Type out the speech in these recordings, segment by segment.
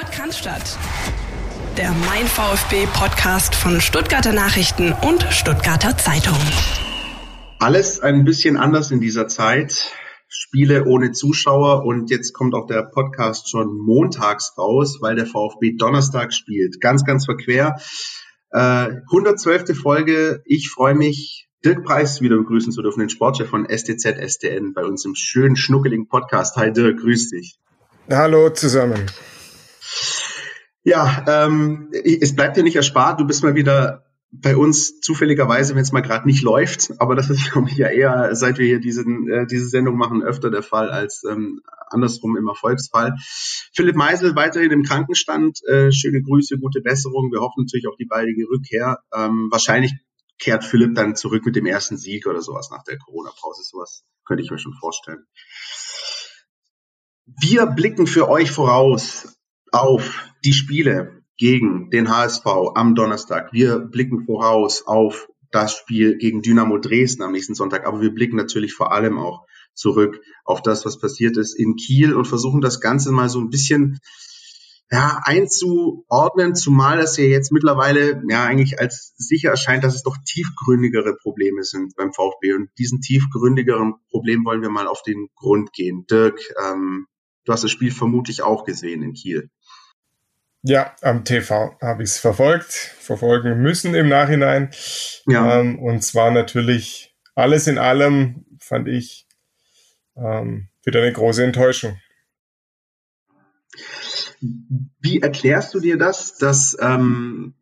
Podcast Der Mein VfB Podcast von Stuttgarter Nachrichten und Stuttgarter Zeitung. Alles ein bisschen anders in dieser Zeit. Spiele ohne Zuschauer und jetzt kommt auch der Podcast schon montags raus, weil der VfB Donnerstag spielt. Ganz, ganz verquer. Äh, 112. Folge. Ich freue mich, Dirk Preis wieder begrüßen zu dürfen, den Sportchef von STZ STN bei uns im schönen, schnuckeligen Podcast. Hi Dirk, grüß dich. Hallo zusammen. Ja, ähm, es bleibt dir nicht erspart. Du bist mal wieder bei uns zufälligerweise, wenn es mal gerade nicht läuft. Aber das ist, glaube ich, ja eher, seit wir hier diesen, äh, diese Sendung machen, öfter der Fall als ähm, andersrum im Erfolgsfall. Philipp Meisel weiterhin im Krankenstand. Äh, schöne Grüße, gute Besserung. Wir hoffen natürlich auf die baldige Rückkehr. Ähm, wahrscheinlich kehrt Philipp dann zurück mit dem ersten Sieg oder sowas nach der Corona-Pause. Sowas könnte ich mir schon vorstellen. Wir blicken für euch voraus auf die Spiele gegen den HSV am Donnerstag. Wir blicken voraus auf das Spiel gegen Dynamo Dresden am nächsten Sonntag, aber wir blicken natürlich vor allem auch zurück auf das, was passiert ist in Kiel und versuchen das Ganze mal so ein bisschen ja, einzuordnen, zumal das ja jetzt mittlerweile ja eigentlich als sicher erscheint, dass es doch tiefgründigere Probleme sind beim VfB. Und diesen tiefgründigeren Problem wollen wir mal auf den Grund gehen. Dirk, ähm, du hast das Spiel vermutlich auch gesehen in Kiel. Ja, am TV habe ich es verfolgt, verfolgen müssen im Nachhinein. Ja. Ähm, und zwar natürlich alles in allem, fand ich, ähm, wieder eine große Enttäuschung. Wie erklärst du dir das, dass ähm,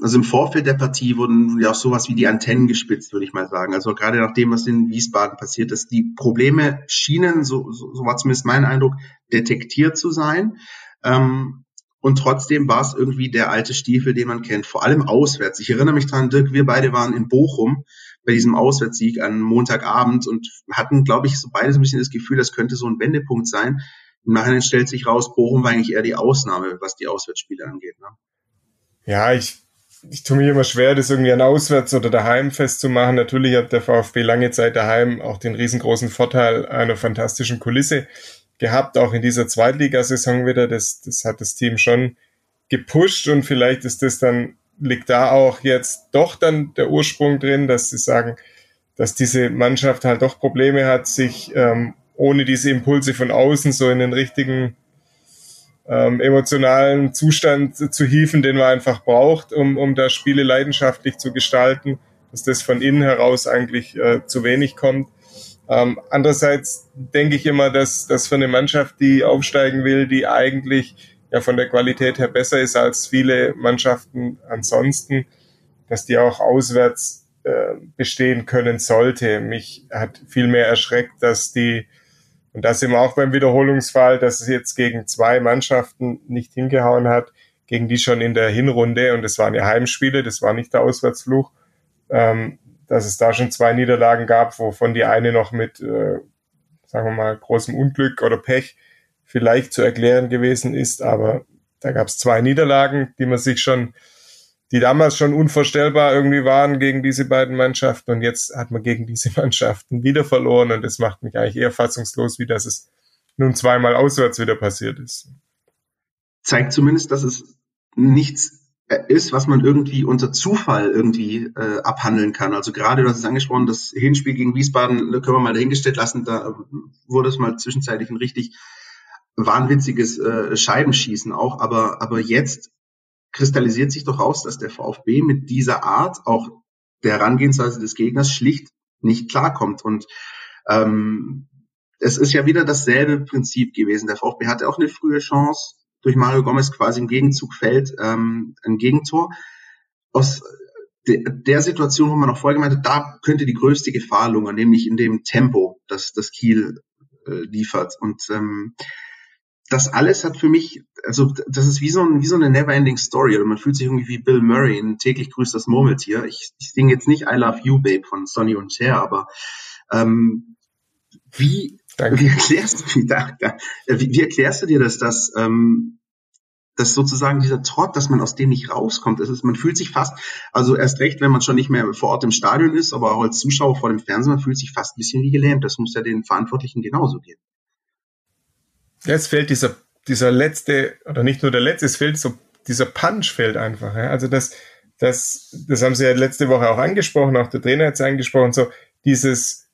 also im Vorfeld der Partie wurden ja auch sowas wie die Antennen gespitzt, würde ich mal sagen. Also gerade nach dem, was in Wiesbaden passiert ist, die Probleme schienen, so, so, so war zumindest mein Eindruck, detektiert zu sein. Ähm, und trotzdem war es irgendwie der alte Stiefel, den man kennt, vor allem auswärts. Ich erinnere mich dran, Dirk, wir beide waren in Bochum bei diesem Auswärtssieg an Montagabend und hatten, glaube ich, so beide so ein bisschen das Gefühl, das könnte so ein Wendepunkt sein. Im Nachhinein stellt sich raus, Bochum war eigentlich eher die Ausnahme, was die Auswärtsspiele angeht. Ne? Ja, ich, ich tue mir immer schwer, das irgendwie an Auswärts- oder daheim festzumachen. Natürlich hat der VfB lange Zeit daheim auch den riesengroßen Vorteil einer fantastischen Kulisse gehabt, auch in dieser Zweitligasaison wieder. Das, das hat das Team schon gepusht und vielleicht ist das dann, liegt da auch jetzt doch dann der Ursprung drin, dass sie sagen, dass diese Mannschaft halt doch Probleme hat, sich ähm, ohne diese Impulse von außen so in den richtigen ähm, emotionalen Zustand zu hieven, den man einfach braucht, um, um da Spiele leidenschaftlich zu gestalten, dass das von innen heraus eigentlich äh, zu wenig kommt. Ähm, andererseits denke ich immer, dass, dass für eine Mannschaft, die aufsteigen will, die eigentlich ja von der Qualität her besser ist als viele Mannschaften ansonsten, dass die auch auswärts äh, bestehen können sollte. Mich hat viel mehr erschreckt, dass die und da sind wir auch beim Wiederholungsfall, dass es jetzt gegen zwei Mannschaften nicht hingehauen hat, gegen die schon in der Hinrunde, und es waren ja Heimspiele, das war nicht der Auswärtsfluch, ähm, dass es da schon zwei Niederlagen gab, wovon die eine noch mit, äh, sagen wir mal, großem Unglück oder Pech vielleicht zu erklären gewesen ist, aber da gab es zwei Niederlagen, die man sich schon die damals schon unvorstellbar irgendwie waren gegen diese beiden Mannschaften. Und jetzt hat man gegen diese Mannschaften wieder verloren. Und das macht mich eigentlich eher fassungslos, wie dass es nun zweimal auswärts wieder passiert ist. Zeigt zumindest, dass es nichts ist, was man irgendwie unter Zufall irgendwie äh, abhandeln kann. Also gerade, du hast es angesprochen, das Hinspiel gegen Wiesbaden, da können wir mal dahingestellt lassen, da wurde es mal zwischenzeitlich ein richtig wahnwitziges äh, Scheibenschießen auch, aber, aber jetzt kristallisiert sich doch raus, dass der VfB mit dieser Art auch der Herangehensweise des Gegners schlicht nicht klarkommt. Und ähm, es ist ja wieder dasselbe Prinzip gewesen. Der VfB hatte auch eine frühe Chance. Durch Mario Gomez quasi im Gegenzug fällt ähm, ein Gegentor. Aus de der Situation, wo man noch vorher gemeint hat, da könnte die größte Gefahr lungern, nämlich in dem Tempo, das das Kiel äh, liefert. Und ähm, das alles hat für mich, also das ist wie so, ein, wie so eine never-ending Story. Oder man fühlt sich irgendwie wie Bill Murray in täglich grüßt das Murmeltier. Ich, ich singe jetzt nicht I Love You, Babe von Sonny und Cher, aber ähm, wie, wie erklärst du, wie, wie erklärst du dir das, dass, ähm, dass sozusagen dieser Trott, dass man aus dem nicht rauskommt. Das ist, man fühlt sich fast, also erst recht, wenn man schon nicht mehr vor Ort im Stadion ist, aber auch als Zuschauer vor dem Fernsehen, man fühlt sich fast ein bisschen wie gelähmt. Das muss ja den Verantwortlichen genauso gehen. Jetzt fehlt dieser dieser letzte, oder nicht nur der letzte, es fehlt so, dieser Punch fehlt einfach. Ja? Also das, das, das haben sie ja letzte Woche auch angesprochen, auch der Trainer hat es angesprochen, so dieses,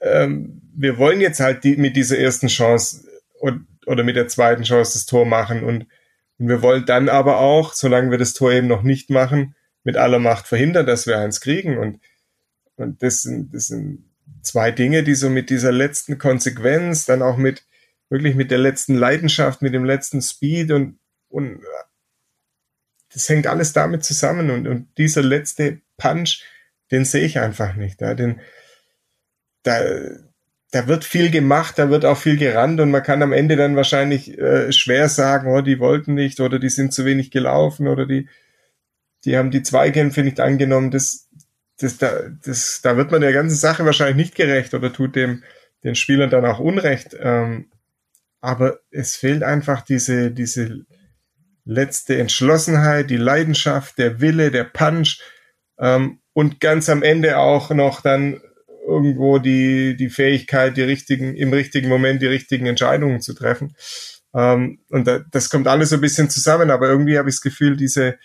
ähm, wir wollen jetzt halt die, mit dieser ersten Chance und, oder mit der zweiten Chance das Tor machen und, und wir wollen dann aber auch, solange wir das Tor eben noch nicht machen, mit aller Macht verhindern, dass wir eins kriegen und, und das sind, das sind zwei Dinge, die so mit dieser letzten Konsequenz, dann auch mit, wirklich mit der letzten Leidenschaft, mit dem letzten Speed und, und das hängt alles damit zusammen und, und dieser letzte Punch, den sehe ich einfach nicht. Ja, den, da, da wird viel gemacht, da wird auch viel gerannt und man kann am Ende dann wahrscheinlich äh, schwer sagen, oh, die wollten nicht oder die sind zu wenig gelaufen oder die, die haben die Zweikämpfe nicht angenommen. Das, das, da, das, da wird man der ganzen Sache wahrscheinlich nicht gerecht oder tut dem, den Spielern dann auch Unrecht. Ähm, aber es fehlt einfach diese, diese letzte Entschlossenheit, die Leidenschaft, der Wille, der Punch ähm, und ganz am Ende auch noch dann irgendwo die, die Fähigkeit, die richtigen, im richtigen Moment die richtigen Entscheidungen zu treffen. Ähm, und da, das kommt alles so ein bisschen zusammen, aber irgendwie habe ich das Gefühl, diese,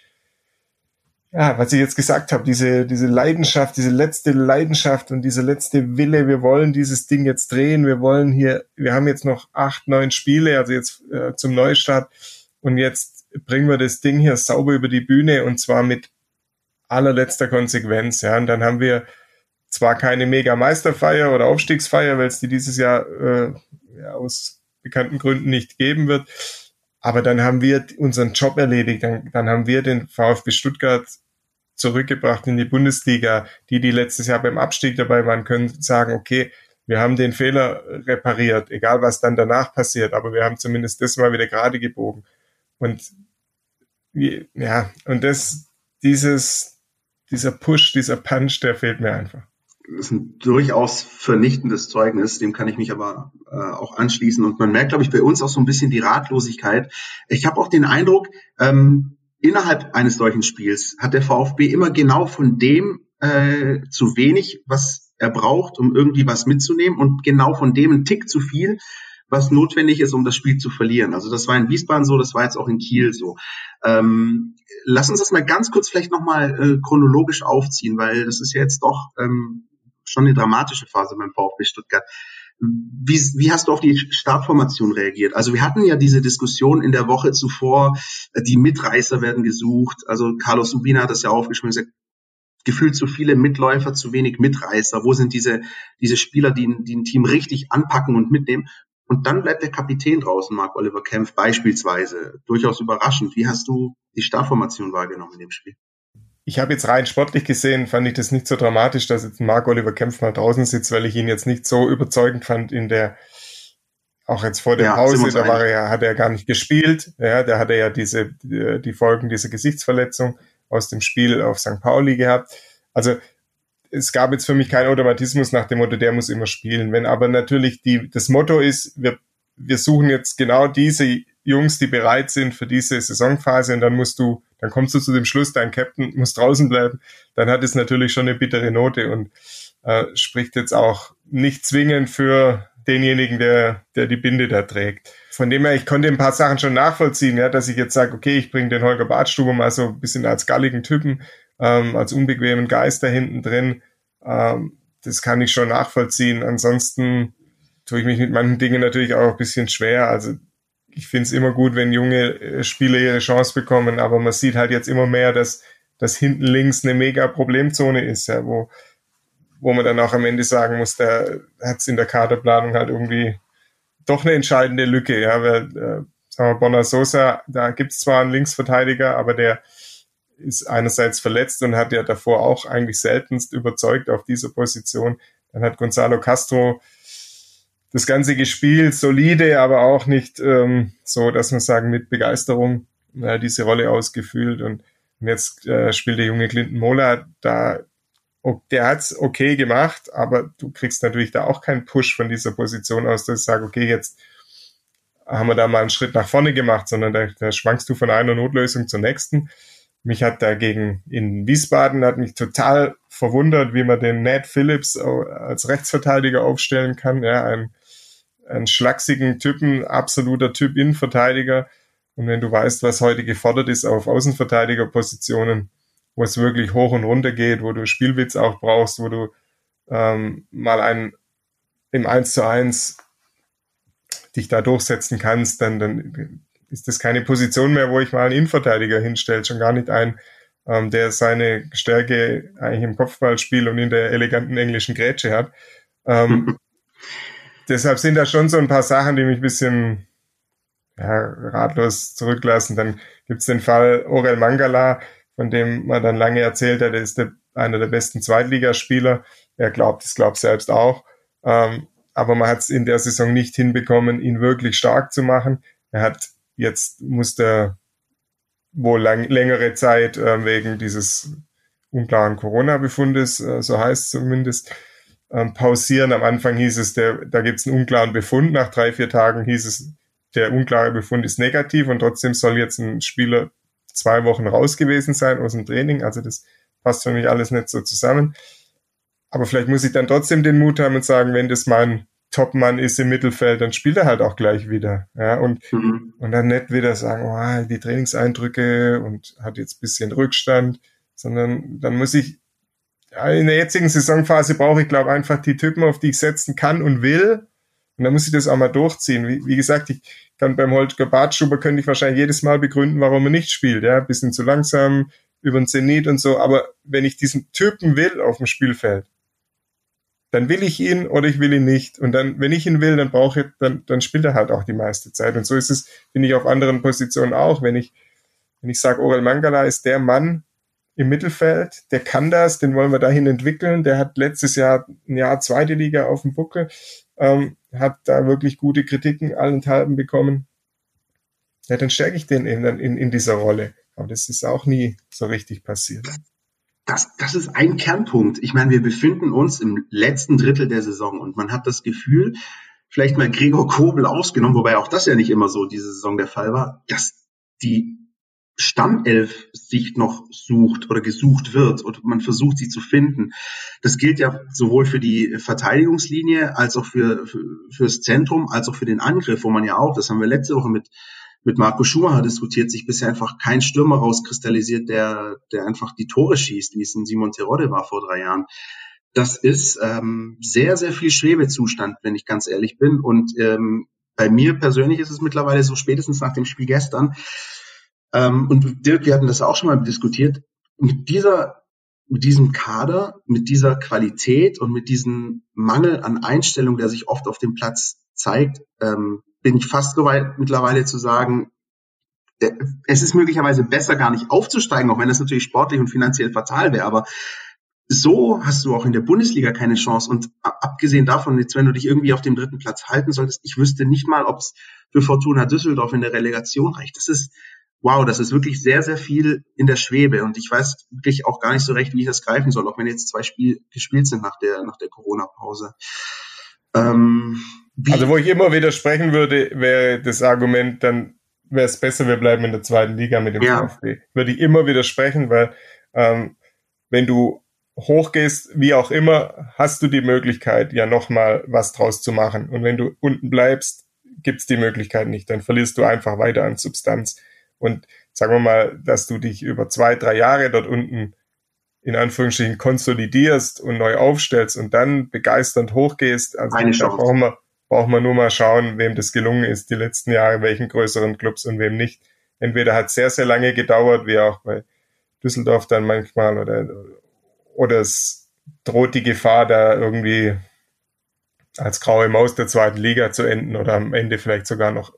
ja, was ich jetzt gesagt habe, diese, diese Leidenschaft, diese letzte Leidenschaft und diese letzte Wille, wir wollen dieses Ding jetzt drehen, wir wollen hier, wir haben jetzt noch acht, neun Spiele, also jetzt äh, zum Neustart und jetzt bringen wir das Ding hier sauber über die Bühne und zwar mit allerletzter Konsequenz, ja, und dann haben wir zwar keine Mega-Meisterfeier oder Aufstiegsfeier, weil es die dieses Jahr äh, ja, aus bekannten Gründen nicht geben wird, aber dann haben wir unseren Job erledigt, dann, dann haben wir den VfB Stuttgart zurückgebracht in die Bundesliga. Die, die letztes Jahr beim Abstieg dabei waren, können sagen, okay, wir haben den Fehler repariert, egal was dann danach passiert, aber wir haben zumindest das mal wieder gerade gebogen. Und ja, und das, dieses, dieser Push, dieser Punch, der fehlt mir einfach ist ein durchaus vernichtendes Zeugnis, dem kann ich mich aber äh, auch anschließen. Und man merkt, glaube ich, bei uns auch so ein bisschen die Ratlosigkeit. Ich habe auch den Eindruck, ähm, innerhalb eines solchen Spiels hat der VfB immer genau von dem äh, zu wenig, was er braucht, um irgendwie was mitzunehmen und genau von dem ein Tick zu viel, was notwendig ist, um das Spiel zu verlieren. Also das war in Wiesbaden so, das war jetzt auch in Kiel so. Ähm, lass uns das mal ganz kurz vielleicht nochmal äh, chronologisch aufziehen, weil das ist ja jetzt doch ähm, schon eine dramatische Phase beim VfB Stuttgart. Wie, wie hast du auf die Startformation reagiert? Also wir hatten ja diese Diskussion in der Woche zuvor, die Mitreißer werden gesucht. Also Carlos Ubina hat das ja aufgeschrieben, gesagt, gefühlt zu viele Mitläufer, zu wenig Mitreißer. Wo sind diese, diese Spieler, die, die ein Team richtig anpacken und mitnehmen? Und dann bleibt der Kapitän draußen, Marc Oliver Kempf, beispielsweise. Durchaus überraschend. Wie hast du die Startformation wahrgenommen in dem Spiel? Ich habe jetzt rein sportlich gesehen, fand ich das nicht so dramatisch, dass jetzt Marc Oliver Kempf mal draußen sitzt, weil ich ihn jetzt nicht so überzeugend fand in der, auch jetzt vor der ja, Pause, da war er ja, hat er gar nicht gespielt, ja, da hat er ja diese, die, die Folgen dieser Gesichtsverletzung aus dem Spiel auf St. Pauli gehabt. Also, es gab jetzt für mich keinen Automatismus nach dem Motto, der muss immer spielen. Wenn aber natürlich die, das Motto ist, wir, wir suchen jetzt genau diese Jungs, die bereit sind für diese Saisonphase und dann musst du dann kommst du zu dem Schluss, dein Captain muss draußen bleiben, dann hat es natürlich schon eine bittere Note und äh, spricht jetzt auch nicht zwingend für denjenigen, der, der die Binde da trägt. Von dem her, ich konnte ein paar Sachen schon nachvollziehen, ja, dass ich jetzt sage, okay, ich bringe den Holger Badstuber mal so ein bisschen als galligen Typen, ähm, als unbequemen Geist da hinten drin. Ähm, das kann ich schon nachvollziehen. Ansonsten tue ich mich mit manchen Dingen natürlich auch ein bisschen schwer. Also ich finde es immer gut, wenn junge äh, Spieler ihre Chance bekommen, aber man sieht halt jetzt immer mehr, dass, dass hinten links eine mega Problemzone ist, ja, wo, wo man dann auch am Ende sagen muss, da hat es in der Kaderplanung halt irgendwie doch eine entscheidende Lücke, ja, weil, äh, sagen wir, Bonner Sosa, da gibt es zwar einen Linksverteidiger, aber der ist einerseits verletzt und hat ja davor auch eigentlich seltenst überzeugt auf dieser Position. Dann hat Gonzalo Castro das Ganze gespielt, solide, aber auch nicht ähm, so, dass man sagen, mit Begeisterung äh, diese Rolle ausgefüllt. Und, und jetzt äh, spielt der junge Clinton Mola, da der hat's okay gemacht, aber du kriegst natürlich da auch keinen Push von dieser Position aus, dass ich sage, okay, jetzt haben wir da mal einen Schritt nach vorne gemacht, sondern da, da schwankst du von einer Notlösung zur nächsten. Mich hat dagegen in Wiesbaden hat mich total verwundert, wie man den Ned Phillips als Rechtsverteidiger aufstellen kann. Ja, ein einen schlachsigen Typen, absoluter Typ Innenverteidiger. Und wenn du weißt, was heute gefordert ist auf Außenverteidigerpositionen, wo es wirklich hoch und runter geht, wo du Spielwitz auch brauchst, wo du ähm, mal einen im 1 zu 1 dich da durchsetzen kannst, dann, dann ist das keine Position mehr, wo ich mal einen Innenverteidiger hinstelle, schon gar nicht ein, ähm, der seine Stärke eigentlich im Kopfballspiel und in der eleganten englischen Grätsche hat. Ähm, deshalb sind da schon so ein paar Sachen, die mich ein bisschen ja, ratlos zurücklassen. Dann gibt's den Fall Orel Mangala, von dem man dann lange erzählt hat, er ist der, einer der besten Zweitligaspieler. Er glaubt es, glaubt selbst auch. Ähm, aber man hat es in der Saison nicht hinbekommen, ihn wirklich stark zu machen. Er hat jetzt musste wohl lang, längere Zeit äh, wegen dieses unklaren Corona-Befundes, äh, so heißt es zumindest, ähm, pausieren. Am Anfang hieß es, der, da gibt es einen unklaren Befund. Nach drei, vier Tagen hieß es, der unklare Befund ist negativ und trotzdem soll jetzt ein Spieler zwei Wochen raus gewesen sein aus dem Training. Also das passt für mich alles nicht so zusammen. Aber vielleicht muss ich dann trotzdem den Mut haben und sagen, wenn das mein Topmann ist im Mittelfeld, dann spielt er halt auch gleich wieder. Ja, und, mhm. und dann nicht wieder sagen, oh, die Trainingseindrücke und hat jetzt bisschen Rückstand, sondern dann muss ich, in der jetzigen Saisonphase brauche ich, glaube einfach die Typen, auf die ich setzen kann und will. Und dann muss ich das auch mal durchziehen. Wie, wie gesagt, ich kann beim Holger Bartschuber könnte ich wahrscheinlich jedes Mal begründen, warum er nicht spielt. Ja, bisschen zu langsam, über den Zenit und so. Aber wenn ich diesen Typen will auf dem Spielfeld, dann will ich ihn oder ich will ihn nicht. Und dann, wenn ich ihn will, dann brauche ich, dann, dann spielt er halt auch die meiste Zeit. Und so ist es, finde ich, auf anderen Positionen auch. Wenn ich, wenn ich sage, Orel Mangala ist der Mann im Mittelfeld, der kann das, den wollen wir dahin entwickeln. Der hat letztes Jahr ein Jahr zweite Liga auf dem Buckel, ähm, hat da wirklich gute Kritiken allenthalben bekommen. Ja, dann stärke ich den eben dann in, in dieser Rolle. Aber das ist auch nie so richtig passiert das, das ist ein Kernpunkt. Ich meine, wir befinden uns im letzten Drittel der Saison und man hat das Gefühl, vielleicht mal Gregor Kobel ausgenommen, wobei auch das ja nicht immer so diese Saison der Fall war, dass die Stammelf sich noch sucht oder gesucht wird und man versucht sie zu finden. Das gilt ja sowohl für die Verteidigungslinie als auch für, für fürs Zentrum als auch für den Angriff, wo man ja auch, das haben wir letzte Woche mit mit Marco Schumacher diskutiert, sich bisher einfach kein Stürmer rauskristallisiert, der, der einfach die Tore schießt, wie es in Simon Terodde war vor drei Jahren. Das ist ähm, sehr, sehr viel Schwebezustand, wenn ich ganz ehrlich bin. Und ähm, bei mir persönlich ist es mittlerweile so spätestens nach dem Spiel gestern. Ähm, und Dirk, wir hatten das auch schon mal diskutiert. Mit dieser, mit diesem Kader, mit dieser Qualität und mit diesem Mangel an Einstellung, der sich oft auf dem Platz zeigt, ähm, bin ich fast so weit mittlerweile zu sagen, es ist möglicherweise besser, gar nicht aufzusteigen, auch wenn das natürlich sportlich und finanziell fatal wäre. Aber so hast du auch in der Bundesliga keine Chance. Und abgesehen davon, jetzt wenn du dich irgendwie auf dem dritten Platz halten solltest, ich wüsste nicht mal, ob es für Fortuna Düsseldorf in der Relegation reicht. Das ist, wow, das ist wirklich sehr, sehr viel in der Schwebe. Und ich weiß wirklich auch gar nicht so recht, wie ich das greifen soll, auch wenn jetzt zwei Spiele gespielt sind nach der, nach der Corona-Pause. Ähm, also wo ich immer widersprechen würde, wäre das Argument, dann wäre es besser, wir bleiben in der zweiten Liga mit dem ja. VfB. Würde ich immer widersprechen, weil ähm, wenn du hochgehst, wie auch immer, hast du die Möglichkeit, ja nochmal was draus zu machen. Und wenn du unten bleibst, gibt's die Möglichkeit nicht. Dann verlierst du einfach weiter an Substanz. Und sagen wir mal, dass du dich über zwei, drei Jahre dort unten in Anführungsstrichen konsolidierst und neu aufstellst und dann begeisternd hochgehst. Also Eine da brauchen wir, brauchen wir nur mal schauen, wem das gelungen ist die letzten Jahre, welchen größeren Clubs und wem nicht. Entweder hat es sehr, sehr lange gedauert, wie auch bei Düsseldorf dann manchmal, oder, oder es droht die Gefahr, da irgendwie als graue Maus der zweiten Liga zu enden oder am Ende vielleicht sogar noch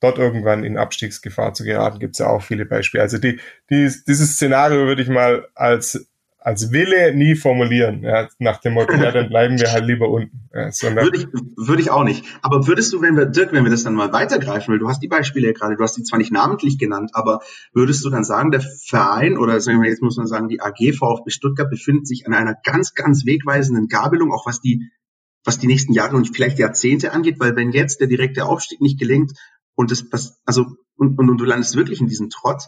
dort irgendwann in Abstiegsgefahr zu geraten, gibt es ja auch viele Beispiele. Also die, die, dieses Szenario würde ich mal als als Wille nie formulieren, ja, nach dem Motto, ja, dann bleiben wir halt lieber unten. Ja, würde, ich, würde ich auch nicht. Aber würdest du, wenn wir, Dirk, wenn wir das dann mal weitergreifen, weil du hast die Beispiele ja gerade, du hast die zwar nicht namentlich genannt, aber würdest du dann sagen, der Verein oder sagen wir jetzt muss man sagen, die AG VfB Stuttgart befindet sich an einer ganz, ganz wegweisenden Gabelung, auch was die, was die nächsten Jahre und vielleicht Jahrzehnte angeht, weil wenn jetzt der direkte Aufstieg nicht gelingt und das, also, und, und, und du landest wirklich in diesem Trott,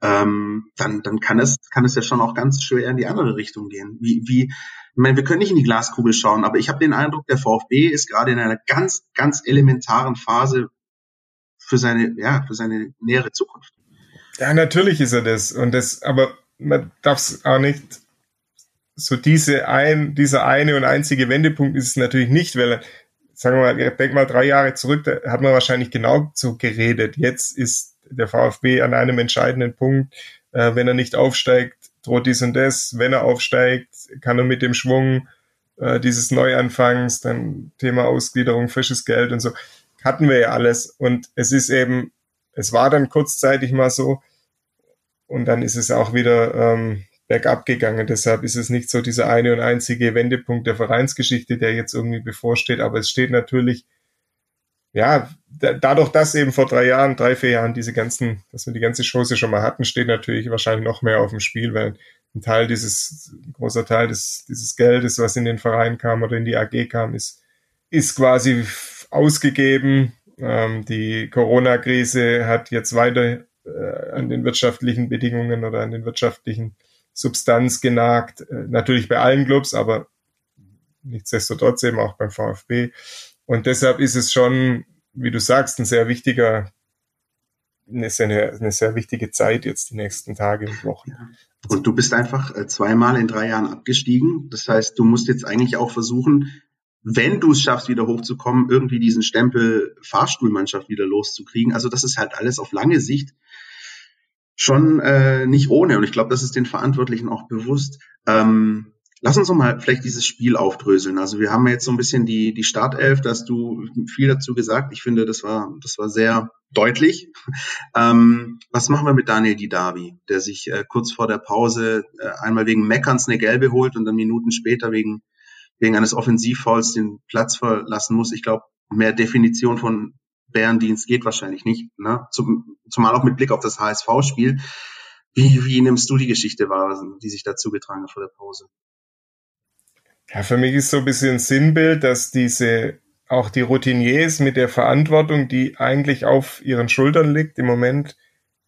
ähm, dann, dann kann es, kann es ja schon auch ganz schwer in die andere Richtung gehen. Wie, wie, ich meine, wir können nicht in die Glaskugel schauen, aber ich habe den Eindruck, der VfB ist gerade in einer ganz, ganz elementaren Phase für seine, ja, für seine nähere Zukunft. Ja, natürlich ist er das. Und das, aber man darf es auch nicht so diese ein, dieser eine und einzige Wendepunkt ist es natürlich nicht, weil sagen wir mal, denk mal drei Jahre zurück, da hat man wahrscheinlich genau so geredet. Jetzt ist der VfB an einem entscheidenden Punkt. Äh, wenn er nicht aufsteigt, droht dies und das. Wenn er aufsteigt, kann er mit dem Schwung äh, dieses Neuanfangs, dann Thema Ausgliederung, frisches Geld und so, hatten wir ja alles. Und es ist eben, es war dann kurzzeitig mal so, und dann ist es auch wieder ähm, bergab gegangen. Deshalb ist es nicht so dieser eine und einzige Wendepunkt der Vereinsgeschichte, der jetzt irgendwie bevorsteht. Aber es steht natürlich, ja, dadurch, dass eben vor drei Jahren, drei, vier Jahren diese ganzen, dass wir die ganze Chance schon mal hatten, steht natürlich wahrscheinlich noch mehr auf dem Spiel, weil ein Teil dieses, ein großer Teil des, dieses Geldes, was in den Verein kam oder in die AG kam, ist, ist quasi ausgegeben. Ähm, die Corona-Krise hat jetzt weiter äh, an den wirtschaftlichen Bedingungen oder an den wirtschaftlichen Substanz genagt. Äh, natürlich bei allen Clubs, aber nichtsdestotrotz eben auch beim VfB. Und deshalb ist es schon, wie du sagst, ein sehr wichtiger, eine sehr, eine sehr wichtige Zeit jetzt die nächsten Tage und Wochen. Und du bist einfach äh, zweimal in drei Jahren abgestiegen. Das heißt, du musst jetzt eigentlich auch versuchen, wenn du es schaffst, wieder hochzukommen, irgendwie diesen Stempel Fahrstuhlmannschaft wieder loszukriegen. Also das ist halt alles auf lange Sicht schon äh, nicht ohne. Und ich glaube, das ist den Verantwortlichen auch bewusst. Ähm, lass uns doch mal vielleicht dieses Spiel aufdröseln. Also wir haben jetzt so ein bisschen die, die Startelf, da hast du viel dazu gesagt. Ich finde, das war, das war sehr deutlich. Ähm, was machen wir mit Daniel Didavi, der sich äh, kurz vor der Pause äh, einmal wegen Meckerns eine gelbe holt und dann Minuten später wegen, wegen eines Offensivfalls den Platz verlassen muss? Ich glaube, mehr Definition von Bärendienst geht wahrscheinlich nicht, ne? Zum, zumal auch mit Blick auf das HSV-Spiel. Wie, wie nimmst du die Geschichte wahr, die sich dazu getragen hat vor der Pause? Ja, für mich ist so ein bisschen Sinnbild, dass diese auch die Routiniers mit der Verantwortung, die eigentlich auf ihren Schultern liegt, im Moment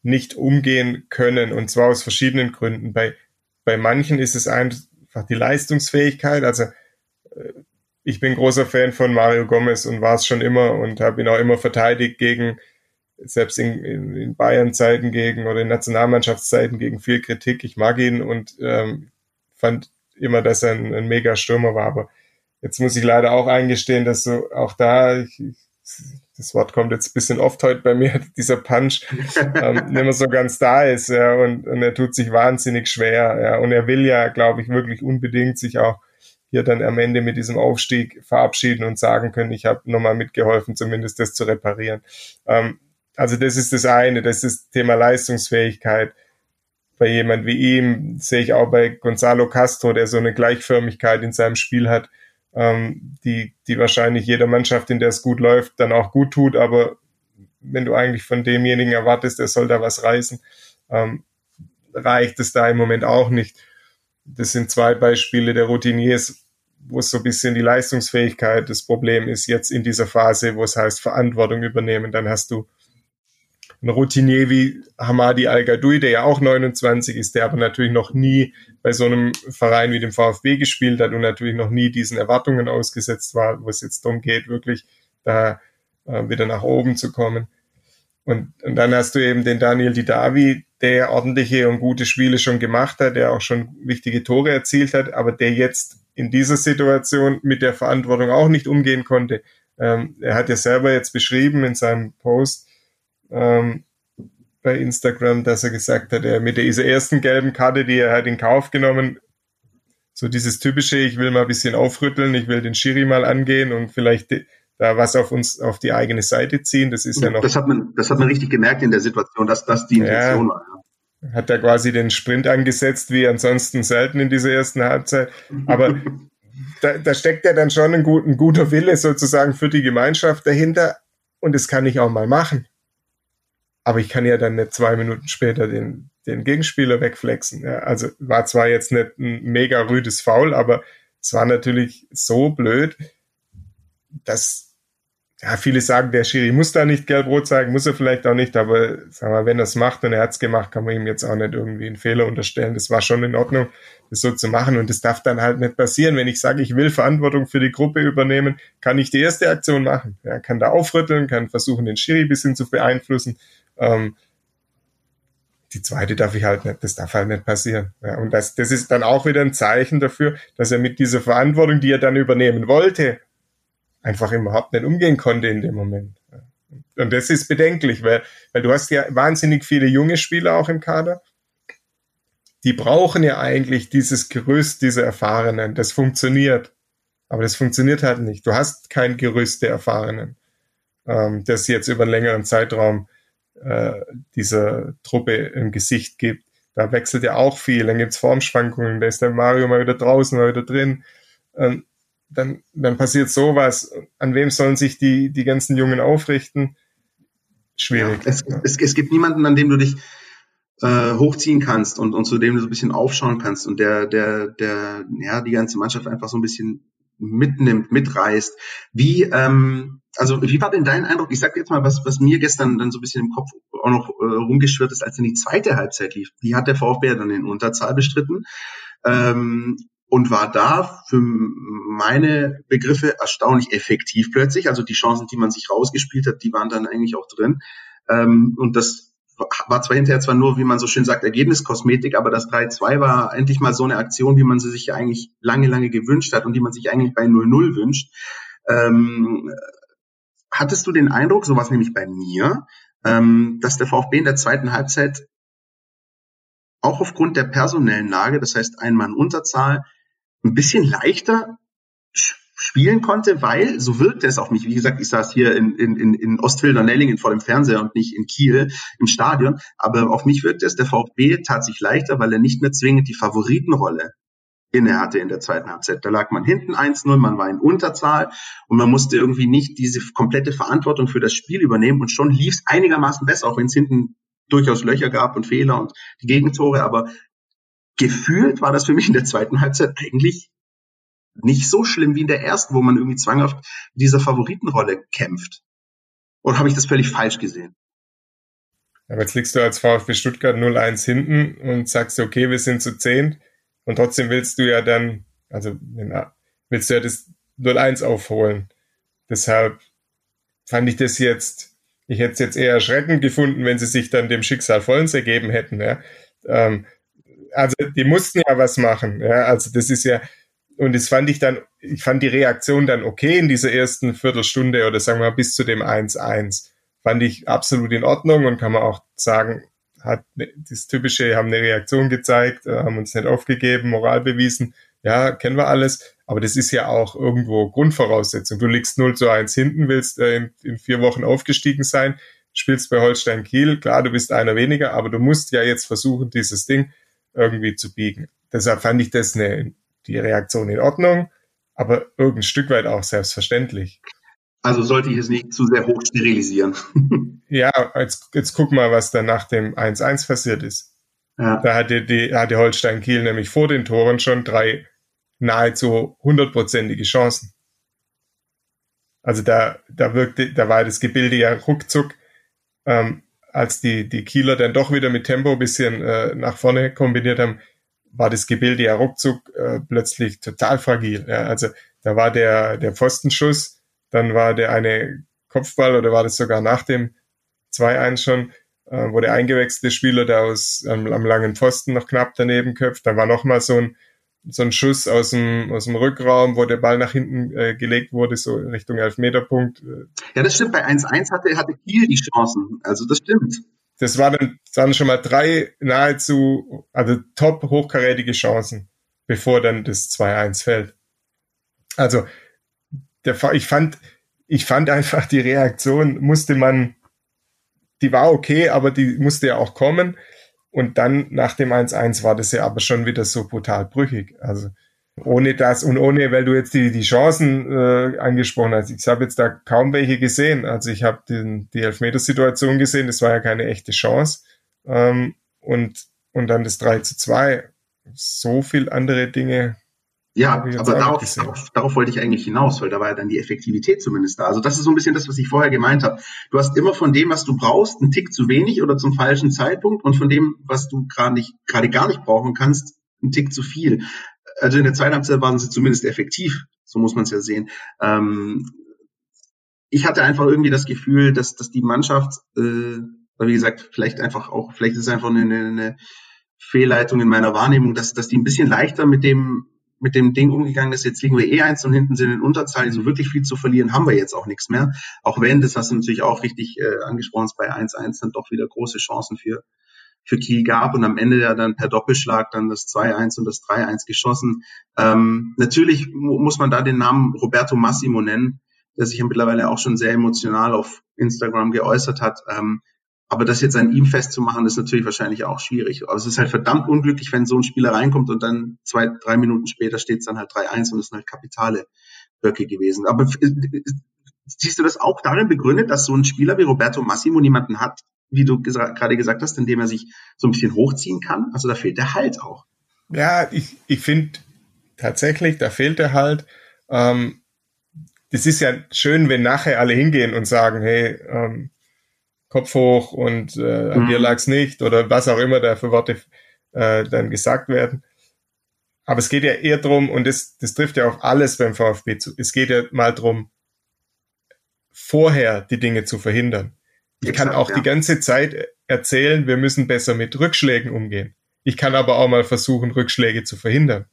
nicht umgehen können. Und zwar aus verschiedenen Gründen. Bei, bei manchen ist es einfach die Leistungsfähigkeit. Also äh, ich bin großer Fan von Mario Gomez und war es schon immer und habe ihn auch immer verteidigt gegen, selbst in, in, in Bayern-Zeiten gegen oder in Nationalmannschaftszeiten gegen viel Kritik. Ich mag ihn und ähm, fand immer, dass er ein, ein mega Stürmer war. Aber jetzt muss ich leider auch eingestehen, dass so auch da, ich, das Wort kommt jetzt ein bisschen oft heute bei mir, dieser Punch, ähm, nicht mehr so ganz da ist, ja, und, und er tut sich wahnsinnig schwer, ja, und er will ja, glaube ich, wirklich unbedingt sich auch hier dann am Ende mit diesem Aufstieg verabschieden und sagen können, ich habe nochmal mitgeholfen, zumindest das zu reparieren. Ähm, also das ist das eine, das ist das Thema Leistungsfähigkeit. Bei jemand wie ihm sehe ich auch bei Gonzalo Castro, der so eine Gleichförmigkeit in seinem Spiel hat, ähm, die, die wahrscheinlich jeder Mannschaft, in der es gut läuft, dann auch gut tut. Aber wenn du eigentlich von demjenigen erwartest, der soll da was reißen, ähm, reicht es da im Moment auch nicht das sind zwei Beispiele der Routiniers, wo es so ein bisschen die Leistungsfähigkeit das Problem ist, jetzt in dieser Phase, wo es heißt Verantwortung übernehmen. Dann hast du einen Routinier wie Hamadi Al-Gadoui, der ja auch 29 ist, der aber natürlich noch nie bei so einem Verein wie dem VfB gespielt hat und natürlich noch nie diesen Erwartungen ausgesetzt war, wo es jetzt darum geht, wirklich da äh, wieder nach oben zu kommen. Und, und dann hast du eben den Daniel Didavi, der ordentliche und gute Spiele schon gemacht hat, der auch schon wichtige Tore erzielt hat, aber der jetzt in dieser Situation mit der Verantwortung auch nicht umgehen konnte. Ähm, er hat ja selber jetzt beschrieben in seinem Post ähm, bei Instagram, dass er gesagt hat, er mit dieser ersten gelben Karte, die er hat in Kauf genommen, so dieses typische, ich will mal ein bisschen aufrütteln, ich will den Schiri mal angehen und vielleicht da was auf uns, auf die eigene Seite ziehen. Das ist ja noch. Das hat man, das hat man richtig gemerkt in der Situation, dass das die Intention ja, war. Hat er quasi den Sprint angesetzt, wie ansonsten selten in dieser ersten Halbzeit. Aber da, da steckt ja dann schon ein, gut, ein guter Wille sozusagen für die Gemeinschaft dahinter. Und das kann ich auch mal machen. Aber ich kann ja dann nicht zwei Minuten später den, den Gegenspieler wegflexen. Ja, also war zwar jetzt nicht ein mega rüdes Foul, aber es war natürlich so blöd, dass ja, viele sagen, der Schiri muss da nicht gelb-rot zeigen, muss er vielleicht auch nicht, aber sag mal, wenn er es macht und er hat es gemacht, kann man ihm jetzt auch nicht irgendwie einen Fehler unterstellen. Das war schon in Ordnung, das so zu machen und das darf dann halt nicht passieren. Wenn ich sage, ich will Verantwortung für die Gruppe übernehmen, kann ich die erste Aktion machen. Ja, kann da aufrütteln, kann versuchen, den Schiri bisschen zu beeinflussen. Ähm, die zweite darf ich halt nicht, das darf halt nicht passieren. Ja, und das, das ist dann auch wieder ein Zeichen dafür, dass er mit dieser Verantwortung, die er dann übernehmen wollte, einfach überhaupt nicht umgehen konnte in dem Moment. Und das ist bedenklich, weil, weil du hast ja wahnsinnig viele junge Spieler auch im Kader. Die brauchen ja eigentlich dieses Gerüst, diese Erfahrenen. Das funktioniert. Aber das funktioniert halt nicht. Du hast kein Gerüst der Erfahrenen, ähm, das jetzt über einen längeren Zeitraum äh, dieser Truppe im Gesicht gibt. Da wechselt ja auch viel. Dann gibt's Formschwankungen. Da ist der Mario mal wieder draußen, mal wieder drin. Ähm, dann, dann passiert sowas. An wem sollen sich die, die ganzen Jungen aufrichten? Schwierig. Ja, es, es, es, gibt niemanden, an dem du dich äh, hochziehen kannst und, und zu dem du so ein bisschen aufschauen kannst und der, der, der, ja, die ganze Mannschaft einfach so ein bisschen mitnimmt, mitreißt. Wie, ähm, also wie war denn dein Eindruck? Ich sag jetzt mal, was, was mir gestern dann so ein bisschen im Kopf auch noch äh, rumgeschwirrt ist, als dann die zweite Halbzeit lief. Die hat der VfB dann in Unterzahl bestritten. Ähm, und war da für meine Begriffe erstaunlich effektiv plötzlich. Also die Chancen, die man sich rausgespielt hat, die waren dann eigentlich auch drin. Ähm, und das war zwar hinterher zwar nur, wie man so schön sagt, Ergebniskosmetik, aber das 3-2 war endlich mal so eine Aktion, wie man sie sich eigentlich lange, lange gewünscht hat und die man sich eigentlich bei 0-0 wünscht. Ähm, hattest du den Eindruck, sowas nämlich bei mir, ähm, dass der VfB in der zweiten Halbzeit auch aufgrund der personellen Lage, das heißt ein Mann Unterzahl, ein bisschen leichter spielen konnte, weil, so wirkte es auf mich, wie gesagt, ich saß hier in, in, in Ostfildern-Nellingen vor dem Fernseher und nicht in Kiel im Stadion, aber auf mich wirkte es, der VfB tat sich leichter, weil er nicht mehr zwingend die Favoritenrolle inne hatte in der zweiten Halbzeit. Da lag man hinten 1-0, man war in Unterzahl und man musste irgendwie nicht diese komplette Verantwortung für das Spiel übernehmen und schon lief es einigermaßen besser, auch wenn es hinten durchaus Löcher gab und Fehler und die Gegentore, aber gefühlt war das für mich in der zweiten Halbzeit eigentlich nicht so schlimm wie in der ersten, wo man irgendwie zwanghaft dieser Favoritenrolle kämpft. Oder habe ich das völlig falsch gesehen? Aber jetzt liegst du als VfB Stuttgart 0-1 hinten und sagst, okay, wir sind zu 10 und trotzdem willst du ja dann, also willst du ja das 0-1 aufholen. Deshalb fand ich das jetzt, ich hätte es jetzt eher erschreckend gefunden, wenn sie sich dann dem Schicksal vollends ergeben hätten. Ja. Ähm, also die mussten ja was machen. Ja, also das ist ja, und das fand ich dann, ich fand die Reaktion dann okay in dieser ersten Viertelstunde oder sagen wir mal bis zu dem 1-1. Fand ich absolut in Ordnung und kann man auch sagen, hat ne, das Typische, haben eine Reaktion gezeigt, äh, haben uns nicht aufgegeben, Moral bewiesen. Ja, kennen wir alles. Aber das ist ja auch irgendwo Grundvoraussetzung. Du liegst 0 zu 1 hinten, willst äh, in, in vier Wochen aufgestiegen sein, spielst bei Holstein Kiel. Klar, du bist einer weniger, aber du musst ja jetzt versuchen, dieses Ding irgendwie zu biegen. Deshalb fand ich das eine, die Reaktion in Ordnung, aber irgendein Stück weit auch selbstverständlich. Also sollte ich es nicht zu sehr hoch sterilisieren. ja, jetzt, jetzt guck mal, was dann nach dem 1-1 passiert ist. Ja. Da hatte, die, hatte Holstein Kiel nämlich vor den Toren schon drei nahezu hundertprozentige Chancen. Also da, da wirkte, da war das Gebilde ja ruckzuck ähm, als die, die Kieler dann doch wieder mit Tempo ein bisschen äh, nach vorne kombiniert haben, war das Gebilde ja ruckzuck äh, plötzlich total fragil. Ja. Also da war der, der Pfostenschuss, dann war der eine Kopfball oder war das sogar nach dem 2-1 schon, äh, wo der eingewechselte Spieler da aus ähm, am langen Pfosten noch knapp daneben köpft. Dann war nochmal so ein so ein Schuss aus dem, aus dem Rückraum, wo der Ball nach hinten äh, gelegt wurde, so Richtung Elfmeterpunkt. Ja, das stimmt. Bei 1-1 hatte, hatte Kiel die Chancen. Also das stimmt. Das waren dann, waren schon mal drei nahezu, also top hochkarätige Chancen, bevor dann das 2-1 fällt. Also der, ich fand, ich fand einfach die Reaktion musste man, die war okay, aber die musste ja auch kommen. Und dann nach dem 1-1 war das ja aber schon wieder so brutal brüchig. Also ohne das und ohne, weil du jetzt die, die Chancen äh, angesprochen hast. Ich habe jetzt da kaum welche gesehen. Also ich habe die Elfmetersituation gesehen, das war ja keine echte Chance. Ähm, und, und dann das 3 zu 2. So viel andere Dinge Ja, aber darauf, darauf, darauf, wollte ich eigentlich hinaus, weil da war ja dann die Effektivität zumindest da. Also das ist so ein bisschen das, was ich vorher gemeint habe. Du hast immer von dem, was du brauchst, einen Tick zu wenig oder zum falschen Zeitpunkt und von dem, was du gerade nicht, gerade gar nicht brauchen kannst, einen Tick zu viel. Also in der zweiten Halbzeit waren sie zumindest effektiv, so muss man es ja sehen. Ähm, ich hatte einfach irgendwie das Gefühl, dass, dass die Mannschaft, äh, wie gesagt, vielleicht einfach auch, vielleicht ist es einfach eine, eine Fehlleitung in meiner Wahrnehmung, dass, dass die ein bisschen leichter mit dem mit dem Ding umgegangen ist, jetzt liegen wir eh eins und hinten sind in Unterzahl, so wirklich viel zu verlieren haben wir jetzt auch nichts mehr. Auch wenn, das hast du natürlich auch richtig äh, angesprochen, bei 1-1 dann doch wieder große Chancen für, für Kiel gab und am Ende ja dann per Doppelschlag dann das 2-1 und das 3-1 geschossen. Ähm, natürlich muss man da den Namen Roberto Massimo nennen, der sich ja mittlerweile auch schon sehr emotional auf Instagram geäußert hat. Ähm, aber das jetzt an ihm festzumachen, ist natürlich wahrscheinlich auch schwierig. Aber es ist halt verdammt unglücklich, wenn so ein Spieler reinkommt und dann zwei, drei Minuten später steht es dann halt 3-1 und es sind halt kapitale Böcke gewesen. Aber äh, siehst du das auch darin begründet, dass so ein Spieler wie Roberto Massimo niemanden hat, wie du gesa gerade gesagt hast, indem er sich so ein bisschen hochziehen kann? Also da fehlt der Halt auch. Ja, ich, ich finde tatsächlich, da fehlt der Halt. Ähm, das ist ja schön, wenn nachher alle hingehen und sagen, hey, ähm, Kopf hoch und äh, an mhm. dir lag's nicht oder was auch immer da für Worte äh, dann gesagt werden. Aber es geht ja eher drum und das, das trifft ja auf alles beim VfB zu. Es geht ja mal drum, vorher die Dinge zu verhindern. Ich Exakt, kann auch ja. die ganze Zeit erzählen, wir müssen besser mit Rückschlägen umgehen. Ich kann aber auch mal versuchen, Rückschläge zu verhindern.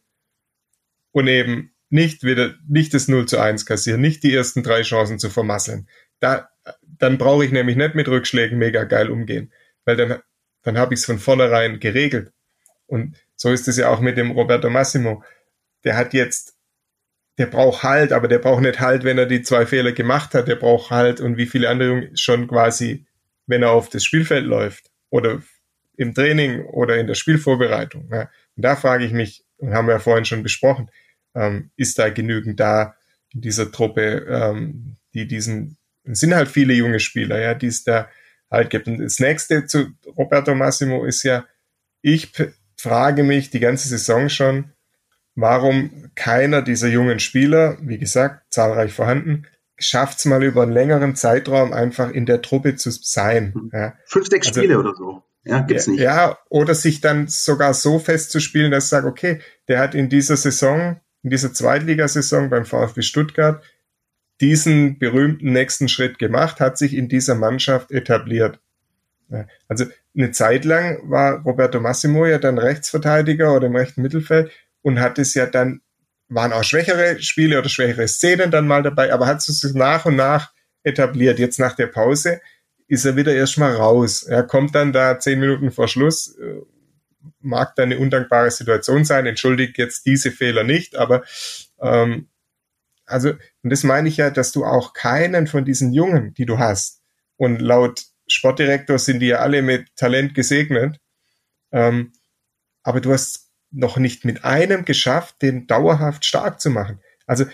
Und eben nicht wieder, nicht das 0 zu 1 kassieren, nicht die ersten drei Chancen zu vermasseln. Da, dann brauche ich nämlich nicht mit Rückschlägen mega geil umgehen, weil dann, dann habe ich es von vornherein geregelt. Und so ist es ja auch mit dem Roberto Massimo. Der hat jetzt, der braucht Halt, aber der braucht nicht Halt, wenn er die zwei Fehler gemacht hat. Der braucht Halt und wie viele andere schon quasi, wenn er auf das Spielfeld läuft oder im Training oder in der Spielvorbereitung. Ja. Und da frage ich mich, und haben wir ja vorhin schon besprochen, ähm, ist da genügend da in dieser Truppe, ähm, die diesen es sind halt viele junge Spieler, ja, die es da halt gibt. Und das nächste zu Roberto Massimo ist ja, ich frage mich die ganze Saison schon, warum keiner dieser jungen Spieler, wie gesagt, zahlreich vorhanden, schafft es mal über einen längeren Zeitraum einfach in der Truppe zu sein. Mhm. Ja. Fünf, sechs also, Spiele oder so. Ja, gibt's nicht. Ja, oder sich dann sogar so festzuspielen, dass ich sage, okay, der hat in dieser Saison, in dieser Zweitligasaison beim VfB Stuttgart diesen berühmten nächsten Schritt gemacht, hat sich in dieser Mannschaft etabliert. Also eine Zeit lang war Roberto Massimo ja dann Rechtsverteidiger oder im rechten Mittelfeld und hat es ja dann, waren auch schwächere Spiele oder schwächere Szenen dann mal dabei, aber hat es sich nach und nach etabliert. Jetzt nach der Pause ist er wieder erstmal raus. Er kommt dann da zehn Minuten vor Schluss, äh, mag da eine undankbare Situation sein, entschuldigt jetzt diese Fehler nicht, aber ähm, also, und das meine ich ja, dass du auch keinen von diesen Jungen, die du hast, und laut Sportdirektor sind die ja alle mit Talent gesegnet, ähm, aber du hast noch nicht mit einem geschafft, den dauerhaft stark zu machen. Also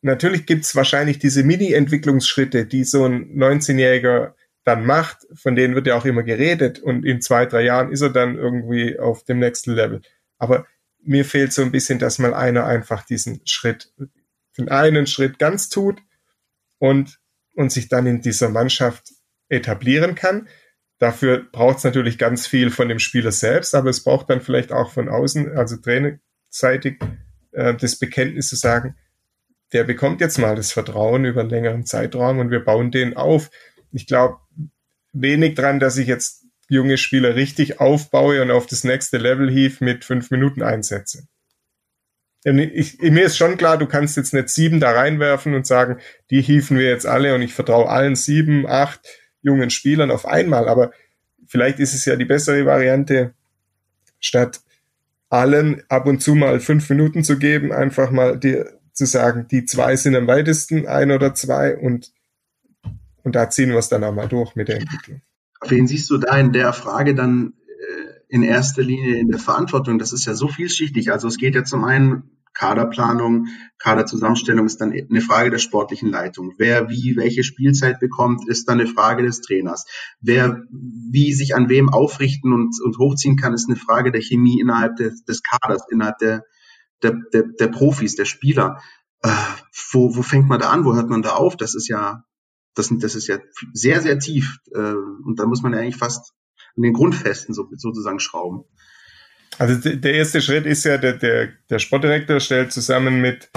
natürlich gibt's wahrscheinlich diese Mini-Entwicklungsschritte, die so ein 19-Jähriger dann macht, von denen wird ja auch immer geredet und in zwei, drei Jahren ist er dann irgendwie auf dem nächsten Level. Aber mir fehlt so ein bisschen, dass mal einer einfach diesen Schritt den einen Schritt ganz tut und, und sich dann in dieser Mannschaft etablieren kann. Dafür braucht es natürlich ganz viel von dem Spieler selbst, aber es braucht dann vielleicht auch von außen, also trainerseitig, äh, das Bekenntnis zu sagen, der bekommt jetzt mal das Vertrauen über einen längeren Zeitraum und wir bauen den auf. Ich glaube wenig dran, dass ich jetzt junge Spieler richtig aufbaue und auf das nächste Level hief mit fünf Minuten einsetze ich, mir ist schon klar, du kannst jetzt nicht sieben da reinwerfen und sagen, die hieven wir jetzt alle und ich vertraue allen sieben, acht jungen Spielern auf einmal. Aber vielleicht ist es ja die bessere Variante, statt allen ab und zu mal fünf Minuten zu geben, einfach mal dir zu sagen, die zwei sind am weitesten, ein oder zwei und, und da ziehen wir es dann auch mal durch mit der Entwicklung. Wen siehst du da in der Frage dann in erster Linie in der Verantwortung? Das ist ja so vielschichtig. Also es geht ja zum einen Kaderplanung, Kaderzusammenstellung ist dann eine Frage der sportlichen Leitung. Wer wie welche Spielzeit bekommt, ist dann eine Frage des Trainers. Wer wie sich an wem aufrichten und, und hochziehen kann, ist eine Frage der Chemie innerhalb des, des Kaders, innerhalb der, der, der, der Profis, der Spieler. Äh, wo, wo fängt man da an? Wo hört man da auf? Das ist ja, das, das ist ja sehr, sehr tief. Äh, und da muss man ja eigentlich fast an den Grundfesten so, sozusagen schrauben. Also der erste Schritt ist ja, der, der, der Sportdirektor stellt zusammen mit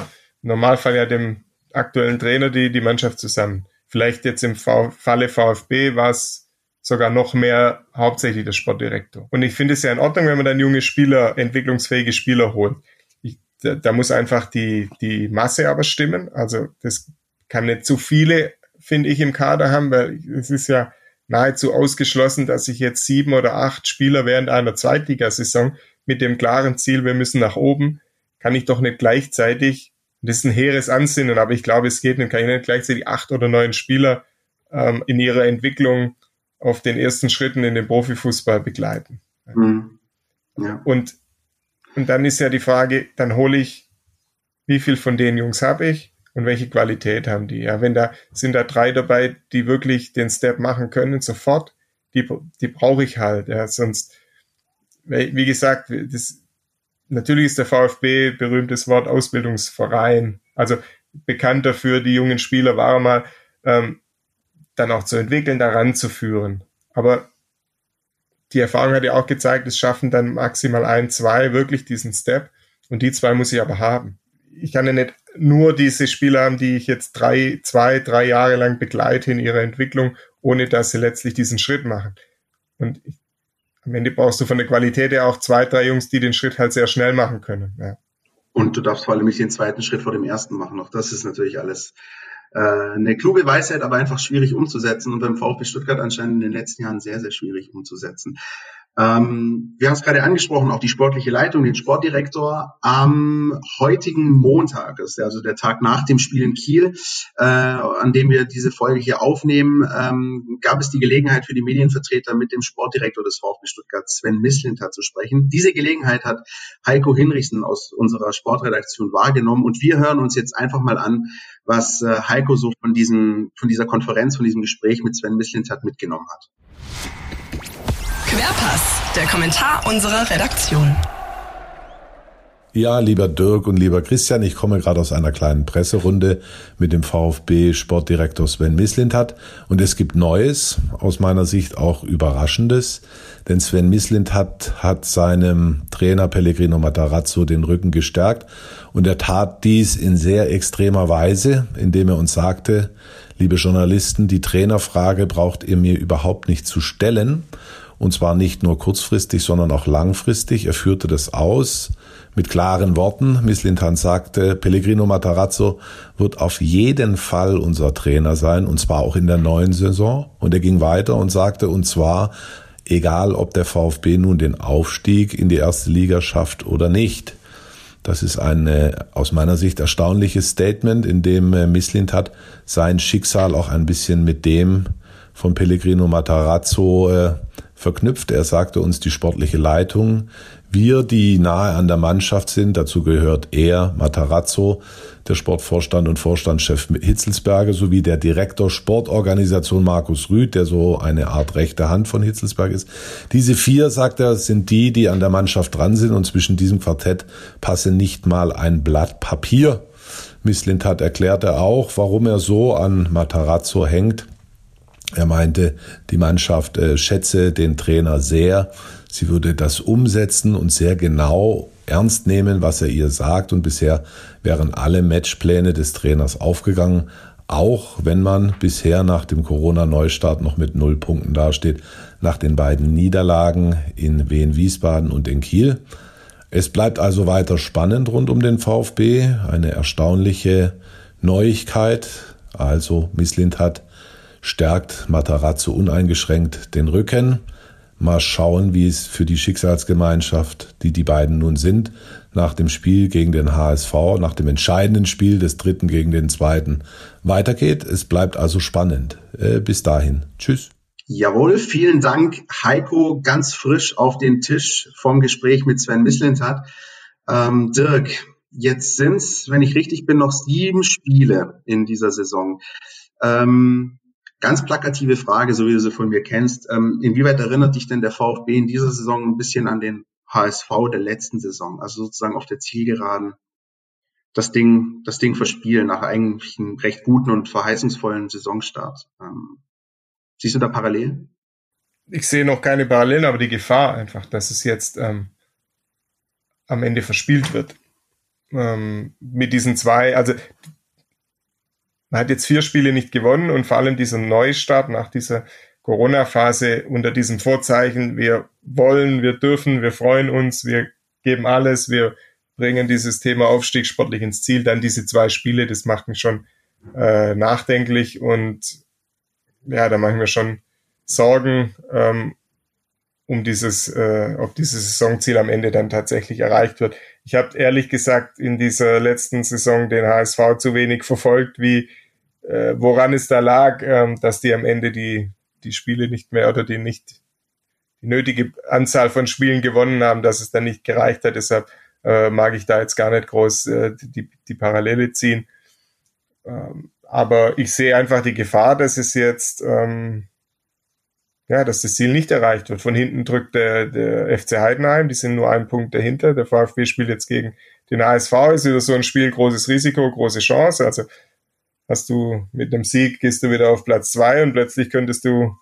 im Normalfall ja dem aktuellen Trainer die, die Mannschaft zusammen. Vielleicht jetzt im v Falle VfB war es sogar noch mehr hauptsächlich der Sportdirektor. Und ich finde es ja in Ordnung, wenn man dann junge Spieler, entwicklungsfähige Spieler holt. Ich, da, da muss einfach die, die Masse aber stimmen. Also das kann nicht zu viele, finde ich, im Kader haben, weil es ist ja nahezu ausgeschlossen, dass sich jetzt sieben oder acht Spieler während einer Zweitligasaison mit dem klaren Ziel, wir müssen nach oben, kann ich doch nicht gleichzeitig, das ist ein hehres Ansinnen, aber ich glaube, es geht nicht, kann ich nicht gleichzeitig acht oder neun Spieler ähm, in ihrer Entwicklung auf den ersten Schritten in den Profifußball begleiten. Mhm. Ja. Und, und dann ist ja die Frage, dann hole ich, wie viel von den Jungs habe ich? Und welche Qualität haben die. Ja, wenn da sind da drei dabei, die wirklich den Step machen können sofort, die, die brauche ich halt. Ja, sonst, wie gesagt, das, natürlich ist der VfB berühmtes Wort Ausbildungsverein, also bekannt dafür, die jungen Spieler war mal ähm, dann auch zu entwickeln, daran zu führen. Aber die Erfahrung hat ja auch gezeigt, es schaffen dann maximal ein, zwei wirklich diesen Step und die zwei muss ich aber haben. Ich kann ja nicht nur diese Spieler haben, die ich jetzt drei, zwei, drei Jahre lang begleite in ihrer Entwicklung, ohne dass sie letztlich diesen Schritt machen. Und ich, am Ende brauchst du von der Qualität ja auch zwei, drei Jungs, die den Schritt halt sehr schnell machen können. Ja. Und du darfst vor allem nicht den zweiten Schritt vor dem ersten machen. Auch das ist natürlich alles äh, eine kluge Weisheit, aber einfach schwierig umzusetzen und beim VfB Stuttgart anscheinend in den letzten Jahren sehr, sehr schwierig umzusetzen. Ähm, wir haben es gerade angesprochen, auch die sportliche Leitung, den Sportdirektor. Am heutigen Montag, ist also der Tag nach dem Spiel in Kiel, äh, an dem wir diese Folge hier aufnehmen, ähm, gab es die Gelegenheit für die Medienvertreter mit dem Sportdirektor des VfB Stuttgart, Sven Mislinter, zu sprechen. Diese Gelegenheit hat Heiko Hinrichsen aus unserer Sportredaktion wahrgenommen und wir hören uns jetzt einfach mal an, was äh, Heiko so von, diesem, von dieser Konferenz, von diesem Gespräch mit Sven Mislinter mitgenommen hat. Querpass, der Kommentar unserer Redaktion. Ja, lieber Dirk und lieber Christian, ich komme gerade aus einer kleinen Presserunde mit dem VfB Sportdirektor Sven Mislintat und es gibt Neues, aus meiner Sicht auch Überraschendes, denn Sven Mislintat hat seinem Trainer Pellegrino Matarazzo den Rücken gestärkt. Und er tat dies in sehr extremer Weise, indem er uns sagte, liebe Journalisten, die Trainerfrage braucht ihr mir überhaupt nicht zu stellen und zwar nicht nur kurzfristig, sondern auch langfristig. Er führte das aus mit klaren Worten. Mislintan sagte, Pellegrino Matarazzo wird auf jeden Fall unser Trainer sein, und zwar auch in der neuen Saison. Und er ging weiter und sagte, und zwar, egal ob der VfB nun den Aufstieg in die erste Liga schafft oder nicht. Das ist ein äh, aus meiner Sicht erstaunliches Statement, in dem äh, Mislint hat sein Schicksal auch ein bisschen mit dem von Pellegrino Matarazzo äh, verknüpft. Er sagte uns die sportliche Leitung. Wir, die nahe an der Mannschaft sind, dazu gehört er, Matarazzo, der Sportvorstand und Vorstandschef Hitzelsberger, sowie der Direktor Sportorganisation Markus Rüth, der so eine Art rechte Hand von Hitzelsberg ist. Diese vier, sagt er, sind die, die an der Mannschaft dran sind und zwischen diesem Quartett passe nicht mal ein Blatt Papier. Misslintat erklärte auch, warum er so an Matarazzo hängt. Er meinte, die Mannschaft äh, schätze den Trainer sehr. Sie würde das umsetzen und sehr genau ernst nehmen, was er ihr sagt. Und bisher wären alle Matchpläne des Trainers aufgegangen, auch wenn man bisher nach dem Corona-Neustart noch mit null Punkten dasteht, nach den beiden Niederlagen in Wien-Wiesbaden und in Kiel. Es bleibt also weiter spannend rund um den VfB. Eine erstaunliche Neuigkeit. Also Misslind hat stärkt Matarazzo uneingeschränkt den Rücken. Mal schauen, wie es für die Schicksalsgemeinschaft, die die beiden nun sind, nach dem Spiel gegen den HSV, nach dem entscheidenden Spiel des dritten gegen den zweiten weitergeht. Es bleibt also spannend. Äh, bis dahin. Tschüss. Jawohl, vielen Dank, Heiko, ganz frisch auf den Tisch vom Gespräch mit Sven Mislintat. Ähm, Dirk, jetzt sind's, wenn ich richtig bin, noch sieben Spiele in dieser Saison. Ähm, Ganz plakative Frage, so wie du sie von mir kennst. Ähm, inwieweit erinnert dich denn der VfB in dieser Saison ein bisschen an den HSV der letzten Saison, also sozusagen auf der Zielgeraden das Ding, das Ding verspielen nach eigentlich einem recht guten und verheißungsvollen Saisonstart. Ähm, siehst du da Parallelen? Ich sehe noch keine Parallelen, aber die Gefahr einfach, dass es jetzt ähm, am Ende verspielt wird. Ähm, mit diesen zwei, also man hat jetzt vier Spiele nicht gewonnen und vor allem dieser Neustart nach dieser Corona-Phase unter diesem Vorzeichen, wir wollen, wir dürfen, wir freuen uns, wir geben alles, wir bringen dieses Thema Aufstieg sportlich ins Ziel. Dann diese zwei Spiele, das macht mich schon äh, nachdenklich und ja, da mache ich mir schon Sorgen, ähm, um dieses, äh, ob dieses Saisonziel am Ende dann tatsächlich erreicht wird. Ich habe ehrlich gesagt in dieser letzten Saison den HSV zu wenig verfolgt, wie äh, woran es da lag, ähm, dass die am Ende die die Spiele nicht mehr oder die nicht die nötige Anzahl von Spielen gewonnen haben, dass es dann nicht gereicht hat. Deshalb äh, mag ich da jetzt gar nicht groß äh, die, die Parallele ziehen. Ähm, aber ich sehe einfach die Gefahr, dass es jetzt, ähm, ja, dass das Ziel nicht erreicht wird. Von hinten drückt der, der FC Heidenheim, die sind nur einen Punkt dahinter. Der VfB spielt jetzt gegen den ASV, ist wieder so ein Spiel, großes Risiko, große Chance. Also hast du mit einem Sieg, gehst du wieder auf Platz zwei und plötzlich könntest du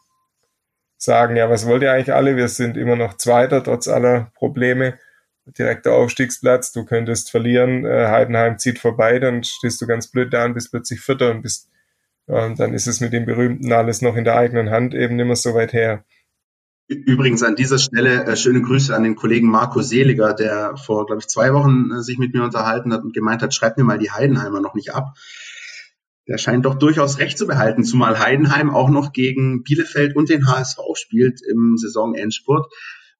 sagen, ja, was wollt ihr eigentlich alle? Wir sind immer noch Zweiter, trotz aller Probleme. Direkter Aufstiegsplatz, du könntest verlieren, äh, Heidenheim zieht vorbei, dann stehst du ganz blöd da und bist plötzlich Vierter und bist, dann ist es mit dem Berühmten alles noch in der eigenen Hand eben nicht mehr so weit her. Übrigens an dieser Stelle äh, schöne Grüße an den Kollegen Marco Seliger, der vor, glaube ich, zwei Wochen äh, sich mit mir unterhalten hat und gemeint hat, schreib mir mal die Heidenheimer noch nicht ab der scheint doch durchaus recht zu behalten, zumal Heidenheim auch noch gegen Bielefeld und den HSV spielt im Saisonendspurt.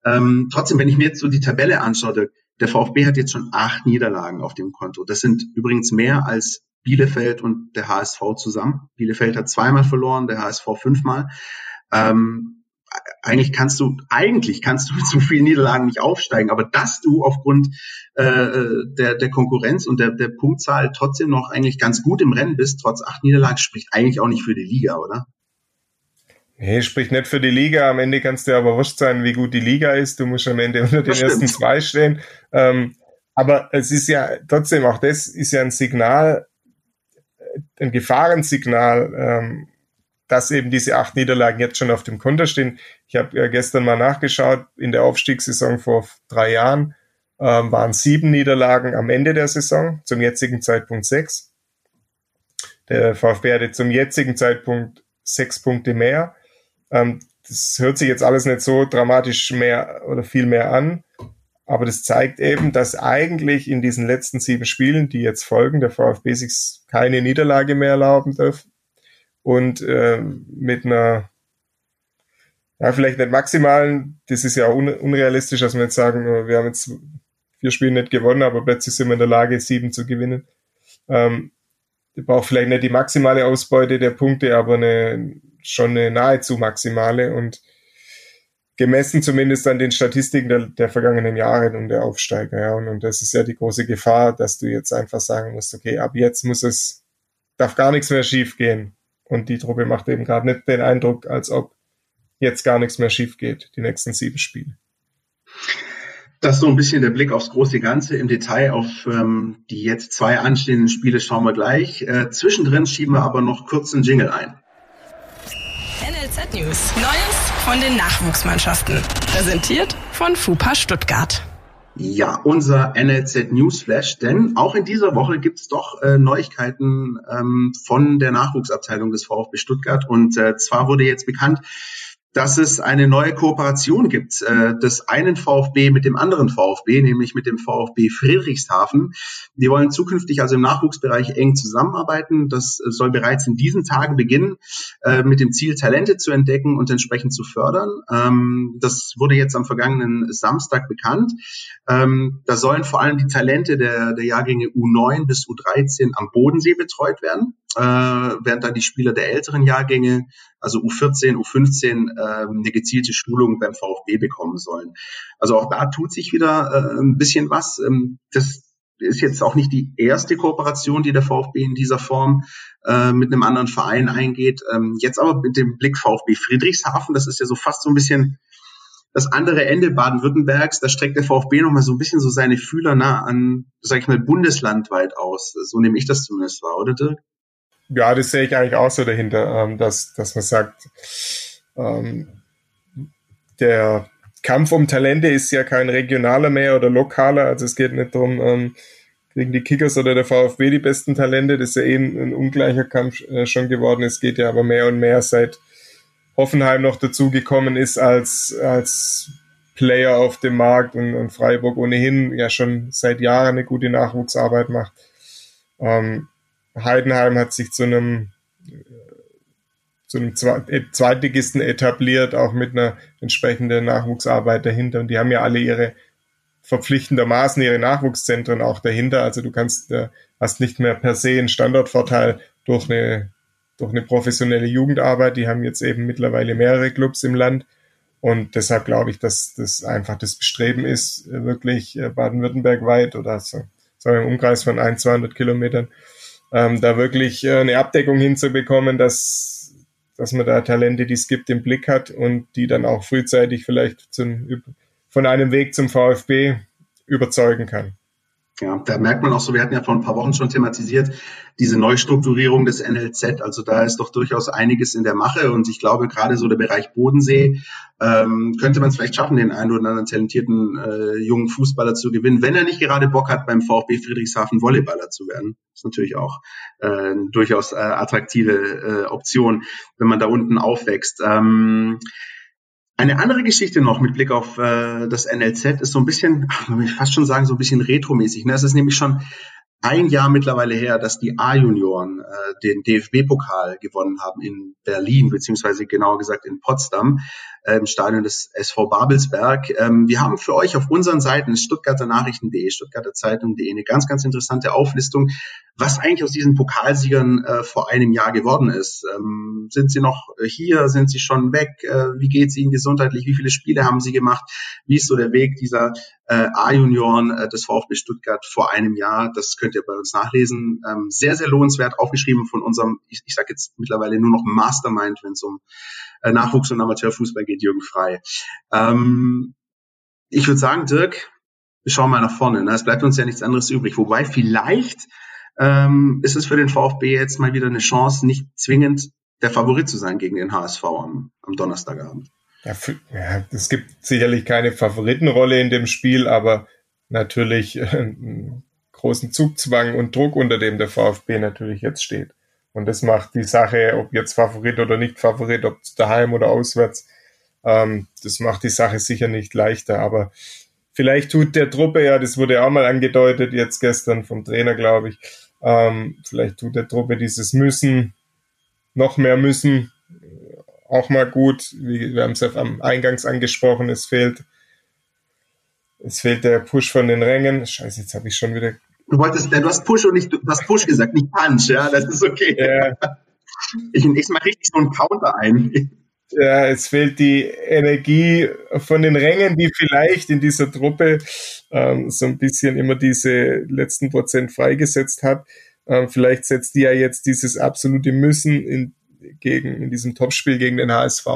Ähm, trotzdem, wenn ich mir jetzt so die Tabelle anschaue, der VfB hat jetzt schon acht Niederlagen auf dem Konto. Das sind übrigens mehr als Bielefeld und der HSV zusammen. Bielefeld hat zweimal verloren, der HSV fünfmal. Ähm, eigentlich kannst du, eigentlich kannst du mit so vielen Niederlagen nicht aufsteigen, aber dass du aufgrund äh, der, der Konkurrenz und der, der Punktzahl trotzdem noch eigentlich ganz gut im Rennen bist, trotz acht Niederlagen, spricht eigentlich auch nicht für die Liga, oder? Nee, spricht nicht für die Liga. Am Ende kannst du aber wurscht sein, wie gut die Liga ist. Du musst am Ende unter den ersten zwei stehen. Ähm, aber es ist ja trotzdem, auch das ist ja ein Signal, ein Gefahrensignal, ähm, dass eben diese acht Niederlagen jetzt schon auf dem Konto stehen. Ich habe äh, gestern mal nachgeschaut, in der Aufstiegssaison vor drei Jahren ähm, waren sieben Niederlagen am Ende der Saison, zum jetzigen Zeitpunkt sechs. Der VfB hatte zum jetzigen Zeitpunkt sechs Punkte mehr. Ähm, das hört sich jetzt alles nicht so dramatisch mehr oder viel mehr an, aber das zeigt eben, dass eigentlich in diesen letzten sieben Spielen, die jetzt folgen, der VfB sich keine Niederlage mehr erlauben darf, und äh, mit einer, ja, vielleicht nicht maximalen, das ist ja un unrealistisch, dass wir jetzt sagen, wir haben jetzt vier Spiele nicht gewonnen, aber plötzlich sind wir in der Lage, sieben zu gewinnen. Ähm, ich brauche vielleicht nicht die maximale Ausbeute der Punkte, aber eine, schon eine nahezu maximale und gemessen zumindest an den Statistiken der, der vergangenen Jahre und der Aufsteiger. Ja. Und, und das ist ja die große Gefahr, dass du jetzt einfach sagen musst, okay, ab jetzt muss es, darf gar nichts mehr schief gehen. Und die Truppe macht eben gerade nicht den Eindruck, als ob jetzt gar nichts mehr schief geht, die nächsten sieben Spiele. Das ist so ein bisschen der Blick aufs große Ganze. Im Detail auf ähm, die jetzt zwei anstehenden Spiele schauen wir gleich. Äh, zwischendrin schieben wir aber noch kurz einen Jingle ein. NLZ News. Neues von den Nachwuchsmannschaften. Präsentiert von FUPA Stuttgart. Ja, unser NLZ Newsflash, denn auch in dieser Woche gibt's doch äh, Neuigkeiten ähm, von der Nachwuchsabteilung des VfB Stuttgart. Und äh, zwar wurde jetzt bekannt, dass es eine neue Kooperation gibt äh, des einen VfB mit dem anderen VfB, nämlich mit dem VfB Friedrichshafen. Die wollen zukünftig also im Nachwuchsbereich eng zusammenarbeiten. Das soll bereits in diesen Tagen beginnen, äh, mit dem Ziel, Talente zu entdecken und entsprechend zu fördern. Ähm, das wurde jetzt am vergangenen Samstag bekannt. Ähm, da sollen vor allem die Talente der, der Jahrgänge U9 bis U13 am Bodensee betreut werden äh, während dann die Spieler der älteren Jahrgänge, also U14, U15, äh, eine gezielte Schulung beim VfB bekommen sollen. Also auch da tut sich wieder äh, ein bisschen was. Ähm, das ist jetzt auch nicht die erste Kooperation, die der VfB in dieser Form äh, mit einem anderen Verein eingeht. Ähm, jetzt aber mit dem Blick VfB Friedrichshafen, das ist ja so fast so ein bisschen das andere Ende Baden-Württembergs, da streckt der VfB nochmal so ein bisschen so seine Fühler nah an, sag ich mal, bundeslandweit aus. So nehme ich das zumindest wahr, oder Dirk? Ja, das sehe ich eigentlich auch so dahinter, ähm, dass, dass man sagt, ähm, der Kampf um Talente ist ja kein regionaler mehr oder lokaler, also es geht nicht darum, ähm, kriegen die Kickers oder der VfB die besten Talente, das ist ja eh ein ungleicher Kampf äh, schon geworden, es geht ja aber mehr und mehr seit Hoffenheim noch dazugekommen ist als, als Player auf dem Markt und, und Freiburg ohnehin ja schon seit Jahren eine gute Nachwuchsarbeit macht. Ähm, Heidenheim hat sich zu einem zu einem äh, Zweitligisten etabliert, auch mit einer entsprechenden Nachwuchsarbeit dahinter. Und die haben ja alle ihre verpflichtendermaßen ihre Nachwuchszentren auch dahinter. Also du kannst, äh, hast nicht mehr per se einen Standortvorteil durch eine durch eine professionelle Jugendarbeit. Die haben jetzt eben mittlerweile mehrere Clubs im Land. Und deshalb glaube ich, dass das einfach das Bestreben ist, wirklich äh, Baden-Württemberg weit oder so, sagen wir im Umkreis von ein, 200 Kilometern, ähm, da wirklich äh, eine Abdeckung hinzubekommen, dass, dass man da Talente, die es gibt, im Blick hat und die dann auch frühzeitig vielleicht zum, von einem Weg zum VfB überzeugen kann. Ja, da merkt man auch so, wir hatten ja vor ein paar Wochen schon thematisiert, diese Neustrukturierung des NLZ. Also da ist doch durchaus einiges in der Mache und ich glaube, gerade so der Bereich Bodensee ähm, könnte man es vielleicht schaffen, den einen oder anderen talentierten äh, jungen Fußballer zu gewinnen, wenn er nicht gerade Bock hat, beim VfB Friedrichshafen Volleyballer zu werden. Ist natürlich auch äh, durchaus äh, attraktive äh, Option, wenn man da unten aufwächst. Ähm, eine andere Geschichte noch mit Blick auf äh, das NLZ ist so ein bisschen, man will fast schon sagen, so ein bisschen retromäßig. Ne? Es ist nämlich schon ein Jahr mittlerweile her, dass die A-Junioren äh, den DFB-Pokal gewonnen haben in Berlin, beziehungsweise genauer gesagt in Potsdam, im Stadion des SV Babelsberg. Ähm, wir haben für euch auf unseren Seiten Stuttgarter Nachrichten.de, Stuttgarter Zeitung.de eine ganz, ganz interessante Auflistung, was eigentlich aus diesen Pokalsiegern äh, vor einem Jahr geworden ist. Ähm, sind sie noch hier? Sind sie schon weg? Äh, wie geht es ihnen gesundheitlich? Wie viele Spiele haben sie gemacht? Wie ist so der Weg dieser äh, A-Junioren äh, des VfB Stuttgart vor einem Jahr? Das könnt ihr bei uns nachlesen. Ähm, sehr, sehr lohnenswert, aufgeschrieben von unserem, ich, ich sage jetzt mittlerweile nur noch Mastermind, wenn es um äh, Nachwuchs- und Amateurfußball geht, Jürgen Frei. Ähm, ich würde sagen, Dirk, wir schauen mal nach vorne. Ne? Es bleibt uns ja nichts anderes übrig. Wobei vielleicht ähm, ist es für den VfB jetzt mal wieder eine Chance, nicht zwingend der Favorit zu sein gegen den HSV am, am Donnerstagabend. Ja, für, ja, es gibt sicherlich keine Favoritenrolle in dem Spiel, aber natürlich äh, einen großen Zugzwang und Druck, unter dem der VfB natürlich jetzt steht. Und das macht die Sache, ob jetzt Favorit oder nicht Favorit, ob daheim oder auswärts, ähm, das macht die Sache sicher nicht leichter. Aber vielleicht tut der Truppe, ja, das wurde auch mal angedeutet, jetzt gestern vom Trainer, glaube ich, ähm, vielleicht tut der Truppe dieses Müssen, noch mehr Müssen, auch mal gut. Wir haben es ja am Eingangs angesprochen, es fehlt, es fehlt der Push von den Rängen. Scheiße, jetzt habe ich schon wieder. Du wolltest, du hast Push und nicht, du hast Push gesagt, nicht Punch, ja, das ist okay. Ja. Ich, ich mache richtig so einen Counter ein. Ja, es fehlt die Energie von den Rängen, die vielleicht in dieser Truppe ähm, so ein bisschen immer diese letzten Prozent freigesetzt hat. Ähm, vielleicht setzt die ja jetzt dieses absolute Müssen in, gegen, in diesem Topspiel gegen den HSV.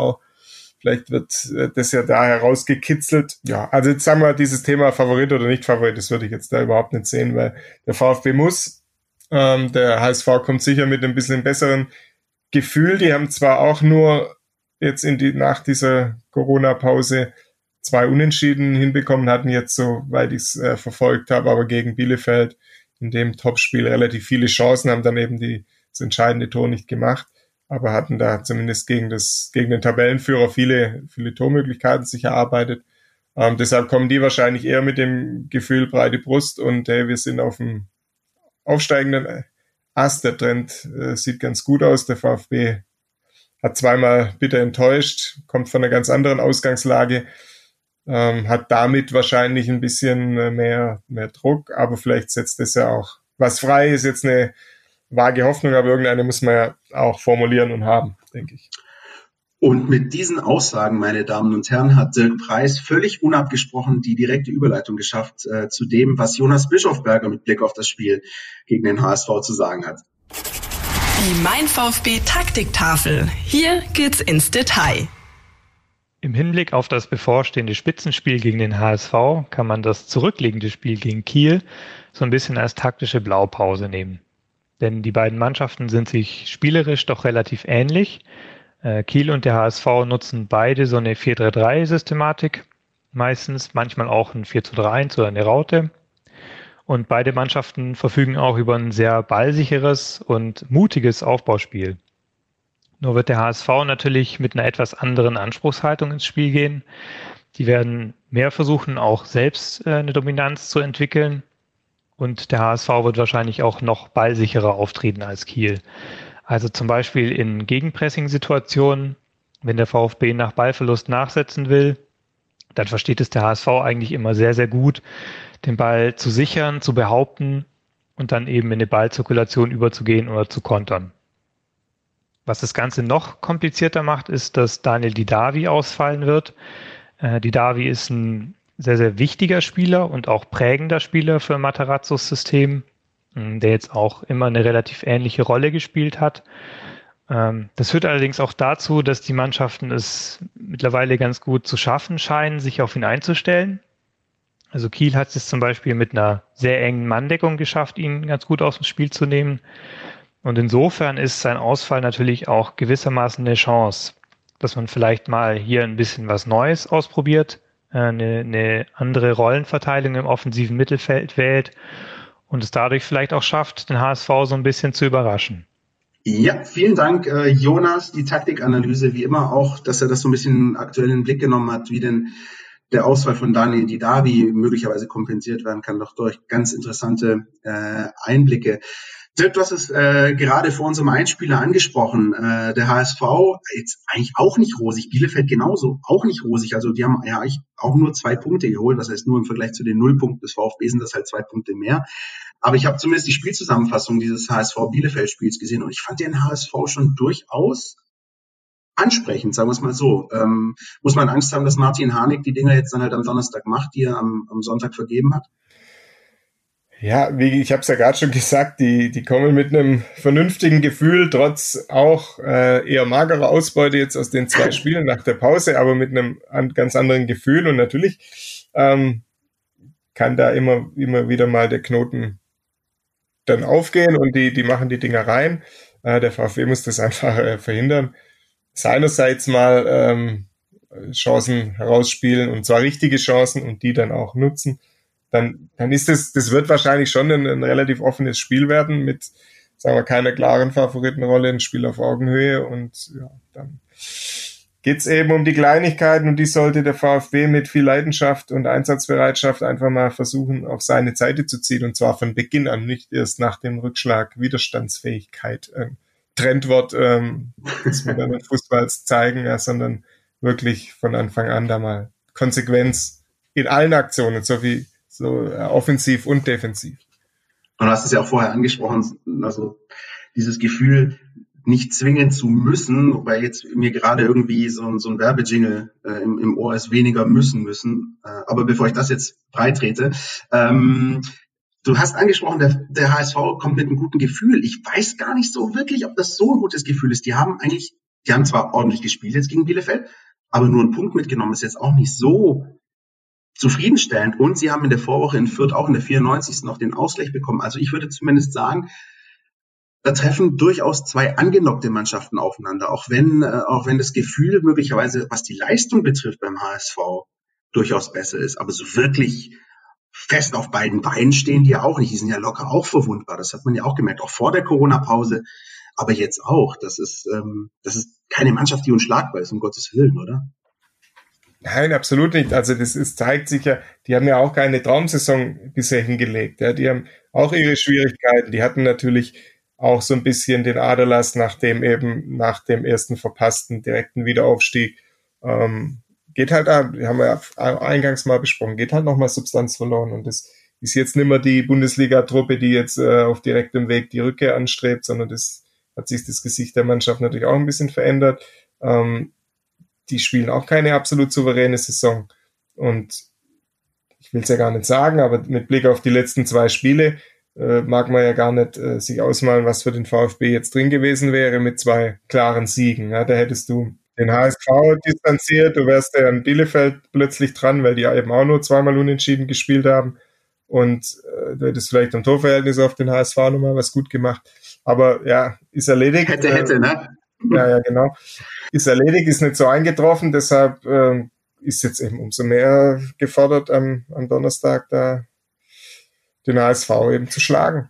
Vielleicht wird äh, das ja da herausgekitzelt. Ja, also jetzt sagen wir dieses Thema Favorit oder nicht Favorit, das würde ich jetzt da überhaupt nicht sehen, weil der VfB muss. Ähm, der HSV kommt sicher mit ein bisschen besseren Gefühl. Die haben zwar auch nur jetzt in die, nach dieser Corona-Pause zwei Unentschieden hinbekommen hatten, jetzt so, weil ich es äh, verfolgt habe, aber gegen Bielefeld in dem Topspiel relativ viele Chancen, haben dann eben die, das entscheidende Tor nicht gemacht, aber hatten da zumindest gegen das, gegen den Tabellenführer viele, viele Tormöglichkeiten sich erarbeitet. Ähm, deshalb kommen die wahrscheinlich eher mit dem Gefühl breite Brust und hey, wir sind auf dem aufsteigenden Ast. Der Trend äh, sieht ganz gut aus. Der VfB hat zweimal bitter enttäuscht, kommt von einer ganz anderen Ausgangslage, ähm, hat damit wahrscheinlich ein bisschen äh, mehr, mehr Druck, aber vielleicht setzt es ja auch was frei, ist jetzt eine vage Hoffnung, aber irgendeine muss man ja auch formulieren und haben, denke ich. Und mit diesen Aussagen, meine Damen und Herren, hat Dirk Preis völlig unabgesprochen die direkte Überleitung geschafft äh, zu dem, was Jonas Bischofberger mit Blick auf das Spiel gegen den HSV zu sagen hat. Die Mein VfB Taktiktafel. Hier geht's ins Detail. Im Hinblick auf das bevorstehende Spitzenspiel gegen den HSV kann man das zurückliegende Spiel gegen Kiel so ein bisschen als taktische Blaupause nehmen. Denn die beiden Mannschaften sind sich spielerisch doch relativ ähnlich. Äh, Kiel und der HSV nutzen beide so eine 4-3-3-Systematik, meistens, manchmal auch ein 4-3-1 oder eine Raute. Und beide Mannschaften verfügen auch über ein sehr ballsicheres und mutiges Aufbauspiel. Nur wird der HSV natürlich mit einer etwas anderen Anspruchshaltung ins Spiel gehen. Die werden mehr versuchen, auch selbst äh, eine Dominanz zu entwickeln. Und der HSV wird wahrscheinlich auch noch ballsicherer auftreten als Kiel. Also zum Beispiel in Gegenpressing-Situationen, wenn der VfB nach Ballverlust nachsetzen will, dann versteht es der HSV eigentlich immer sehr, sehr gut, den Ball zu sichern, zu behaupten und dann eben in eine Ballzirkulation überzugehen oder zu kontern. Was das Ganze noch komplizierter macht, ist, dass Daniel Didavi ausfallen wird. Äh, Didavi ist ein sehr, sehr wichtiger Spieler und auch prägender Spieler für Matarazzos System, ähm, der jetzt auch immer eine relativ ähnliche Rolle gespielt hat. Ähm, das führt allerdings auch dazu, dass die Mannschaften es mittlerweile ganz gut zu schaffen scheinen, sich auf ihn einzustellen. Also Kiel hat es zum Beispiel mit einer sehr engen Manndeckung geschafft, ihn ganz gut aus dem Spiel zu nehmen. Und insofern ist sein Ausfall natürlich auch gewissermaßen eine Chance, dass man vielleicht mal hier ein bisschen was Neues ausprobiert, eine, eine andere Rollenverteilung im offensiven Mittelfeld wählt und es dadurch vielleicht auch schafft, den HSV so ein bisschen zu überraschen. Ja, vielen Dank, äh, Jonas. Die Taktikanalyse, wie immer auch, dass er das so ein bisschen aktuell in den Blick genommen hat, wie denn der Ausfall von Daniel Didavi möglicherweise kompensiert werden kann, doch durch ganz interessante äh, Einblicke. Dirk, du hast es äh, gerade vor unserem Einspieler angesprochen. Äh, der HSV jetzt eigentlich auch nicht rosig. Bielefeld genauso auch nicht rosig. Also die haben ja eigentlich auch nur zwei Punkte geholt. Das heißt, nur im Vergleich zu den Nullpunkten des VfB sind das halt zwei Punkte mehr. Aber ich habe zumindest die Spielzusammenfassung dieses HSV Bielefeld-Spiels gesehen und ich fand den HSV schon durchaus ansprechend, sagen wir es mal so. Ähm, muss man Angst haben, dass Martin Harnik die Dinger jetzt dann halt am Donnerstag macht, die er am, am Sonntag vergeben hat? Ja, wie ich habe es ja gerade schon gesagt, die, die kommen mit einem vernünftigen Gefühl, trotz auch äh, eher magerer Ausbeute jetzt aus den zwei Spielen nach der Pause, aber mit einem an, ganz anderen Gefühl. Und natürlich ähm, kann da immer, immer wieder mal der Knoten dann aufgehen und die, die machen die Dinger rein. Äh, der VfB muss das einfach äh, verhindern. Seinerseits mal ähm, Chancen herausspielen und zwar richtige Chancen und die dann auch nutzen dann, dann ist es, das wird wahrscheinlich schon ein, ein relativ offenes Spiel werden mit, sagen wir, keiner klaren Favoritenrolle, ein Spiel auf Augenhöhe und ja, dann geht's eben um die Kleinigkeiten und die sollte der VfB mit viel Leidenschaft und Einsatzbereitschaft einfach mal versuchen, auf seine Seite zu ziehen und zwar von Beginn an, nicht erst nach dem Rückschlag Widerstandsfähigkeit. Ähm, Trendwort ähm, des modernen Fußballs zeigen, ja, sondern wirklich von Anfang an da mal Konsequenz in allen Aktionen, so wie so äh, offensiv und defensiv. Und du hast es ja auch vorher angesprochen, also dieses Gefühl, nicht zwingen zu müssen, weil jetzt mir gerade irgendwie so, so ein Werbejingle äh, im, im Ohr ist, weniger müssen müssen. Äh, aber bevor ich das jetzt breitrete, ähm, du hast angesprochen, der, der HSV kommt mit einem guten Gefühl. Ich weiß gar nicht so wirklich, ob das so ein gutes Gefühl ist. Die haben eigentlich, die haben zwar ordentlich gespielt jetzt gegen Bielefeld, aber nur einen Punkt mitgenommen ist jetzt auch nicht so zufriedenstellend. Und sie haben in der Vorwoche in Fürth auch in der 94. noch den Ausgleich bekommen. Also ich würde zumindest sagen, da treffen durchaus zwei angenockte Mannschaften aufeinander, auch wenn, äh, auch wenn das Gefühl möglicherweise, was die Leistung betrifft beim HSV, durchaus besser ist. Aber so wirklich fest auf beiden Beinen stehen die ja auch nicht. Die sind ja locker auch verwundbar. Das hat man ja auch gemerkt, auch vor der Corona-Pause. Aber jetzt auch. Das ist, ähm, das ist keine Mannschaft, die unschlagbar ist, um Gottes Willen, oder? Nein, absolut nicht. Also das ist, zeigt sich ja, die haben ja auch keine Traumsaison bisher hingelegt. Ja. Die haben auch ihre Schwierigkeiten. Die hatten natürlich auch so ein bisschen den Aderlass nach dem eben, nach dem ersten verpassten direkten Wiederaufstieg. Ähm, geht halt, wir haben ja eingangs mal besprochen, geht halt nochmal Substanz verloren und das ist jetzt nicht mehr die Bundesliga-Truppe, die jetzt äh, auf direktem Weg die Rückkehr anstrebt, sondern das hat sich das Gesicht der Mannschaft natürlich auch ein bisschen verändert. Ähm, die spielen auch keine absolut souveräne Saison. Und ich will es ja gar nicht sagen, aber mit Blick auf die letzten zwei Spiele äh, mag man ja gar nicht äh, sich ausmalen, was für den VfB jetzt drin gewesen wäre mit zwei klaren Siegen. Ja, da hättest du den HSV distanziert. Du wärst ja in Bielefeld plötzlich dran, weil die eben auch nur zweimal unentschieden gespielt haben. Und äh, du hättest vielleicht am Torverhältnis auf den HSV nochmal was gut gemacht. Aber ja, ist erledigt. Hätte, hätte, ne? Ja, ja, genau. Ist erledigt, ist nicht so eingetroffen, deshalb äh, ist jetzt eben umso mehr gefordert, am, am Donnerstag da den HSV eben zu schlagen.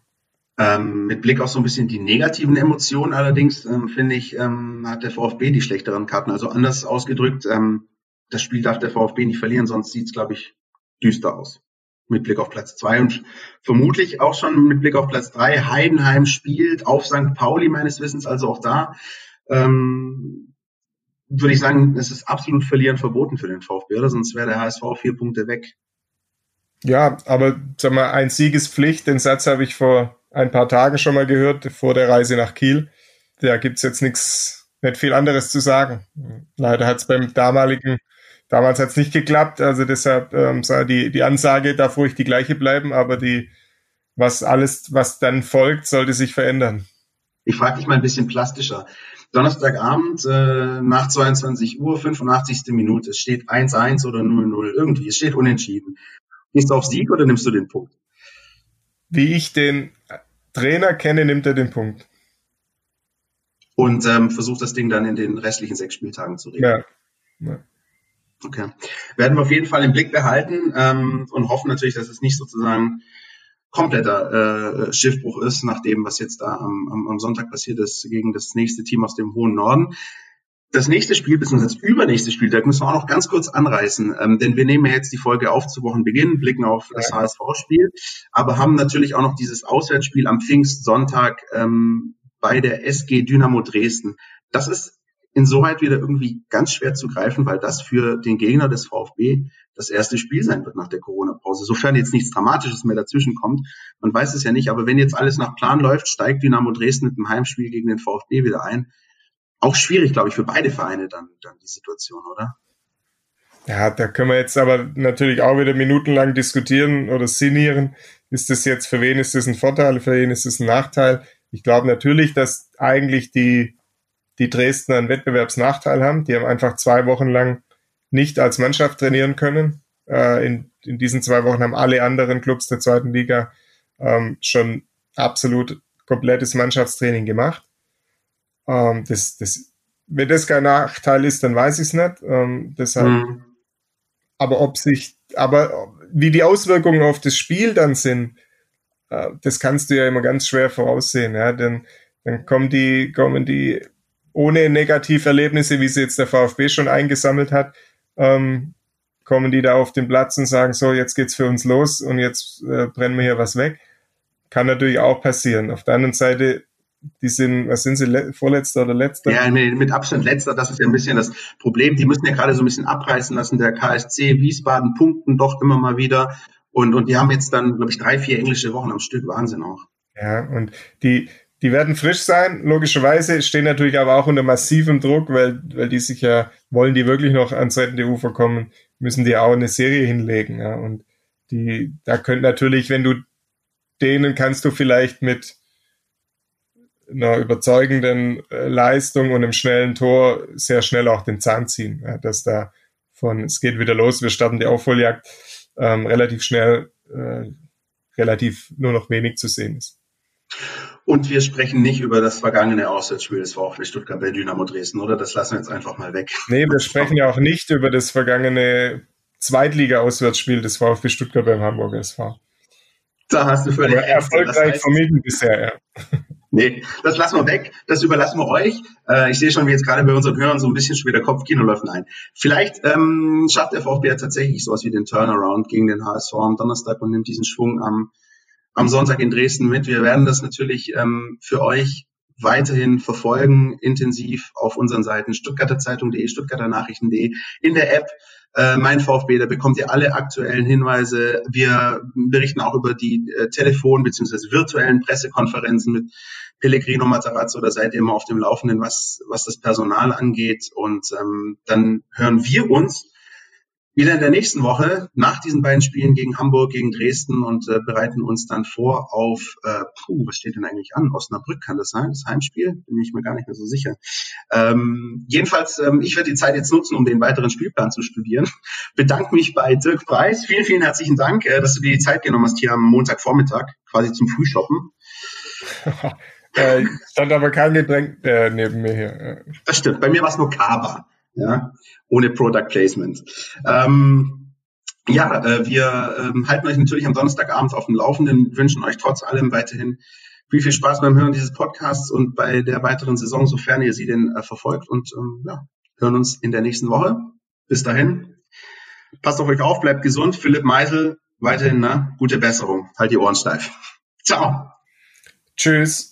Ähm, mit Blick auf so ein bisschen die negativen Emotionen allerdings, ähm, finde ich, ähm, hat der VfB die schlechteren Karten. Also anders ausgedrückt, ähm, das Spiel darf der VfB nicht verlieren, sonst sieht es, glaube ich, düster aus. Mit Blick auf Platz zwei und vermutlich auch schon mit Blick auf Platz drei. Heidenheim spielt auf St. Pauli meines Wissens, also auch da. Ähm, würde ich sagen, es ist absolut verlieren verboten für den VfB, oder? Sonst wäre der HSV vier Punkte weg. Ja, aber sag mal, ein Sieg ist Pflicht. Den Satz habe ich vor ein paar Tagen schon mal gehört, vor der Reise nach Kiel. Da gibt's jetzt nichts, nicht viel anderes zu sagen. Leider hat's beim damaligen, damals hat's nicht geklappt, also deshalb ähm, die, die Ansage darf ruhig die gleiche bleiben, aber die, was alles, was dann folgt, sollte sich verändern. Ich frage dich mal ein bisschen plastischer. Donnerstagabend äh, nach 22 Uhr, 85. Minute. Es steht 1-1 oder 0-0 irgendwie. Es steht unentschieden. Gehst du auf Sieg oder nimmst du den Punkt? Wie ich den Trainer kenne, nimmt er den Punkt. Und ähm, versucht das Ding dann in den restlichen sechs Spieltagen zu regeln. Ja. ja. Okay. Werden wir auf jeden Fall im Blick behalten ähm, und hoffen natürlich, dass es nicht sozusagen kompletter äh, Schiffbruch ist, nach dem, was jetzt da am, am, am Sonntag passiert ist gegen das nächste Team aus dem hohen Norden. Das nächste Spiel, beziehungsweise das übernächste Spiel, da müssen wir auch noch ganz kurz anreißen, ähm, denn wir nehmen ja jetzt die Folge auf zu Wochenbeginn, blicken auf das ja. HSV-Spiel, aber haben natürlich auch noch dieses Auswärtsspiel am Pfingstsonntag ähm, bei der SG Dynamo Dresden. Das ist insoweit wieder irgendwie ganz schwer zu greifen, weil das für den Gegner des VfB das erste Spiel sein wird nach der Corona-Pause. Sofern jetzt nichts Dramatisches mehr dazwischen kommt. Man weiß es ja nicht, aber wenn jetzt alles nach Plan läuft, steigt Dynamo Dresden mit dem Heimspiel gegen den VfB wieder ein. Auch schwierig, glaube ich, für beide Vereine dann, dann die Situation, oder? Ja, da können wir jetzt aber natürlich auch wieder minutenlang diskutieren oder sinnieren. Ist das jetzt, für wen ist das ein Vorteil, für wen ist das ein Nachteil? Ich glaube natürlich, dass eigentlich die die Dresden einen Wettbewerbsnachteil haben. Die haben einfach zwei Wochen lang nicht als Mannschaft trainieren können. Äh, in, in diesen zwei Wochen haben alle anderen Clubs der zweiten Liga ähm, schon absolut komplettes Mannschaftstraining gemacht. Ähm, das, das, wenn das kein Nachteil ist, dann weiß ich es nicht. Ähm, deshalb, mhm. aber ob sich, aber wie die Auswirkungen auf das Spiel dann sind, äh, das kannst du ja immer ganz schwer voraussehen. Ja? Denn dann kommen die, kommen die ohne Negativerlebnisse, wie sie jetzt der VfB schon eingesammelt hat, ähm, kommen die da auf den Platz und sagen, so, jetzt geht's für uns los und jetzt äh, brennen wir hier was weg. Kann natürlich auch passieren. Auf der anderen Seite, die sind, was sind sie, vorletzter oder letzter? Ja, mit Abstand letzter, das ist ja ein bisschen das Problem. Die müssen ja gerade so ein bisschen abreißen lassen. Der KSC Wiesbaden punkten doch immer mal wieder. Und, und die haben jetzt dann, glaube ich, drei, vier englische Wochen am Stück. Wahnsinn auch. Ja, und die, die werden frisch sein, logischerweise, stehen natürlich aber auch unter massivem Druck, weil, weil die sich ja, wollen die wirklich noch ans rettende Ufer kommen, müssen die auch eine Serie hinlegen. Ja. Und die, da könnt natürlich, wenn du denen kannst du vielleicht mit einer überzeugenden äh, Leistung und einem schnellen Tor sehr schnell auch den Zahn ziehen, ja, dass da von es geht wieder los, wir starten die Aufholjagd, ähm, relativ schnell, äh, relativ nur noch wenig zu sehen ist. Und wir sprechen nicht über das vergangene Auswärtsspiel des VfB Stuttgart bei Dynamo Dresden, oder? Das lassen wir jetzt einfach mal weg. Nee, wir sprechen ja auch nicht über das vergangene Zweitliga-Auswärtsspiel des VfB Stuttgart beim Hamburger SV. Da hast du völlig recht. Erfolgreich das heißt, vermieden bisher, ja. Nee, das lassen wir weg. Das überlassen wir euch. Äh, ich sehe schon, wie jetzt gerade bei unseren Hörern so ein bisschen schon wieder Kopfkino läuft. Nein. Vielleicht ähm, schafft der VfB ja tatsächlich sowas wie den Turnaround gegen den HSV am Donnerstag und nimmt diesen Schwung am am Sonntag in Dresden mit. Wir werden das natürlich ähm, für euch weiterhin verfolgen, intensiv auf unseren Seiten Stuttgarter Zeitung.de, Stuttgarter Nachrichten.de, in der App äh, Mein VfB, da bekommt ihr alle aktuellen Hinweise. Wir berichten auch über die äh, Telefon- bzw. virtuellen Pressekonferenzen mit Pellegrino Matarazzo, da seid ihr immer auf dem Laufenden, was, was das Personal angeht. Und ähm, dann hören wir uns wieder in der nächsten Woche nach diesen beiden Spielen gegen Hamburg, gegen Dresden und äh, bereiten uns dann vor auf, äh, puh, was steht denn eigentlich an? Osnabrück kann das sein, das Heimspiel? Bin ich mir gar nicht mehr so sicher. Ähm, jedenfalls, ähm, ich werde die Zeit jetzt nutzen, um den weiteren Spielplan zu studieren. Bedanke mich bei Dirk Preis. Vielen, vielen herzlichen Dank, äh, dass du dir die Zeit genommen hast hier am Montagvormittag, quasi zum Frühshoppen. äh, stand aber kein Getränk äh, neben mir hier. Das stimmt. Bei mir war es nur Kaba ja, ohne Product Placement. Ähm, ja, äh, wir ähm, halten euch natürlich am Donnerstagabend auf dem Laufenden, wünschen euch trotz allem weiterhin viel, viel Spaß beim Hören dieses Podcasts und bei der weiteren Saison, sofern ihr sie denn äh, verfolgt und ähm, ja, hören uns in der nächsten Woche. Bis dahin, passt auf euch auf, bleibt gesund. Philipp Meisel, weiterhin ne, gute Besserung. Halt die Ohren steif. Ciao. Tschüss.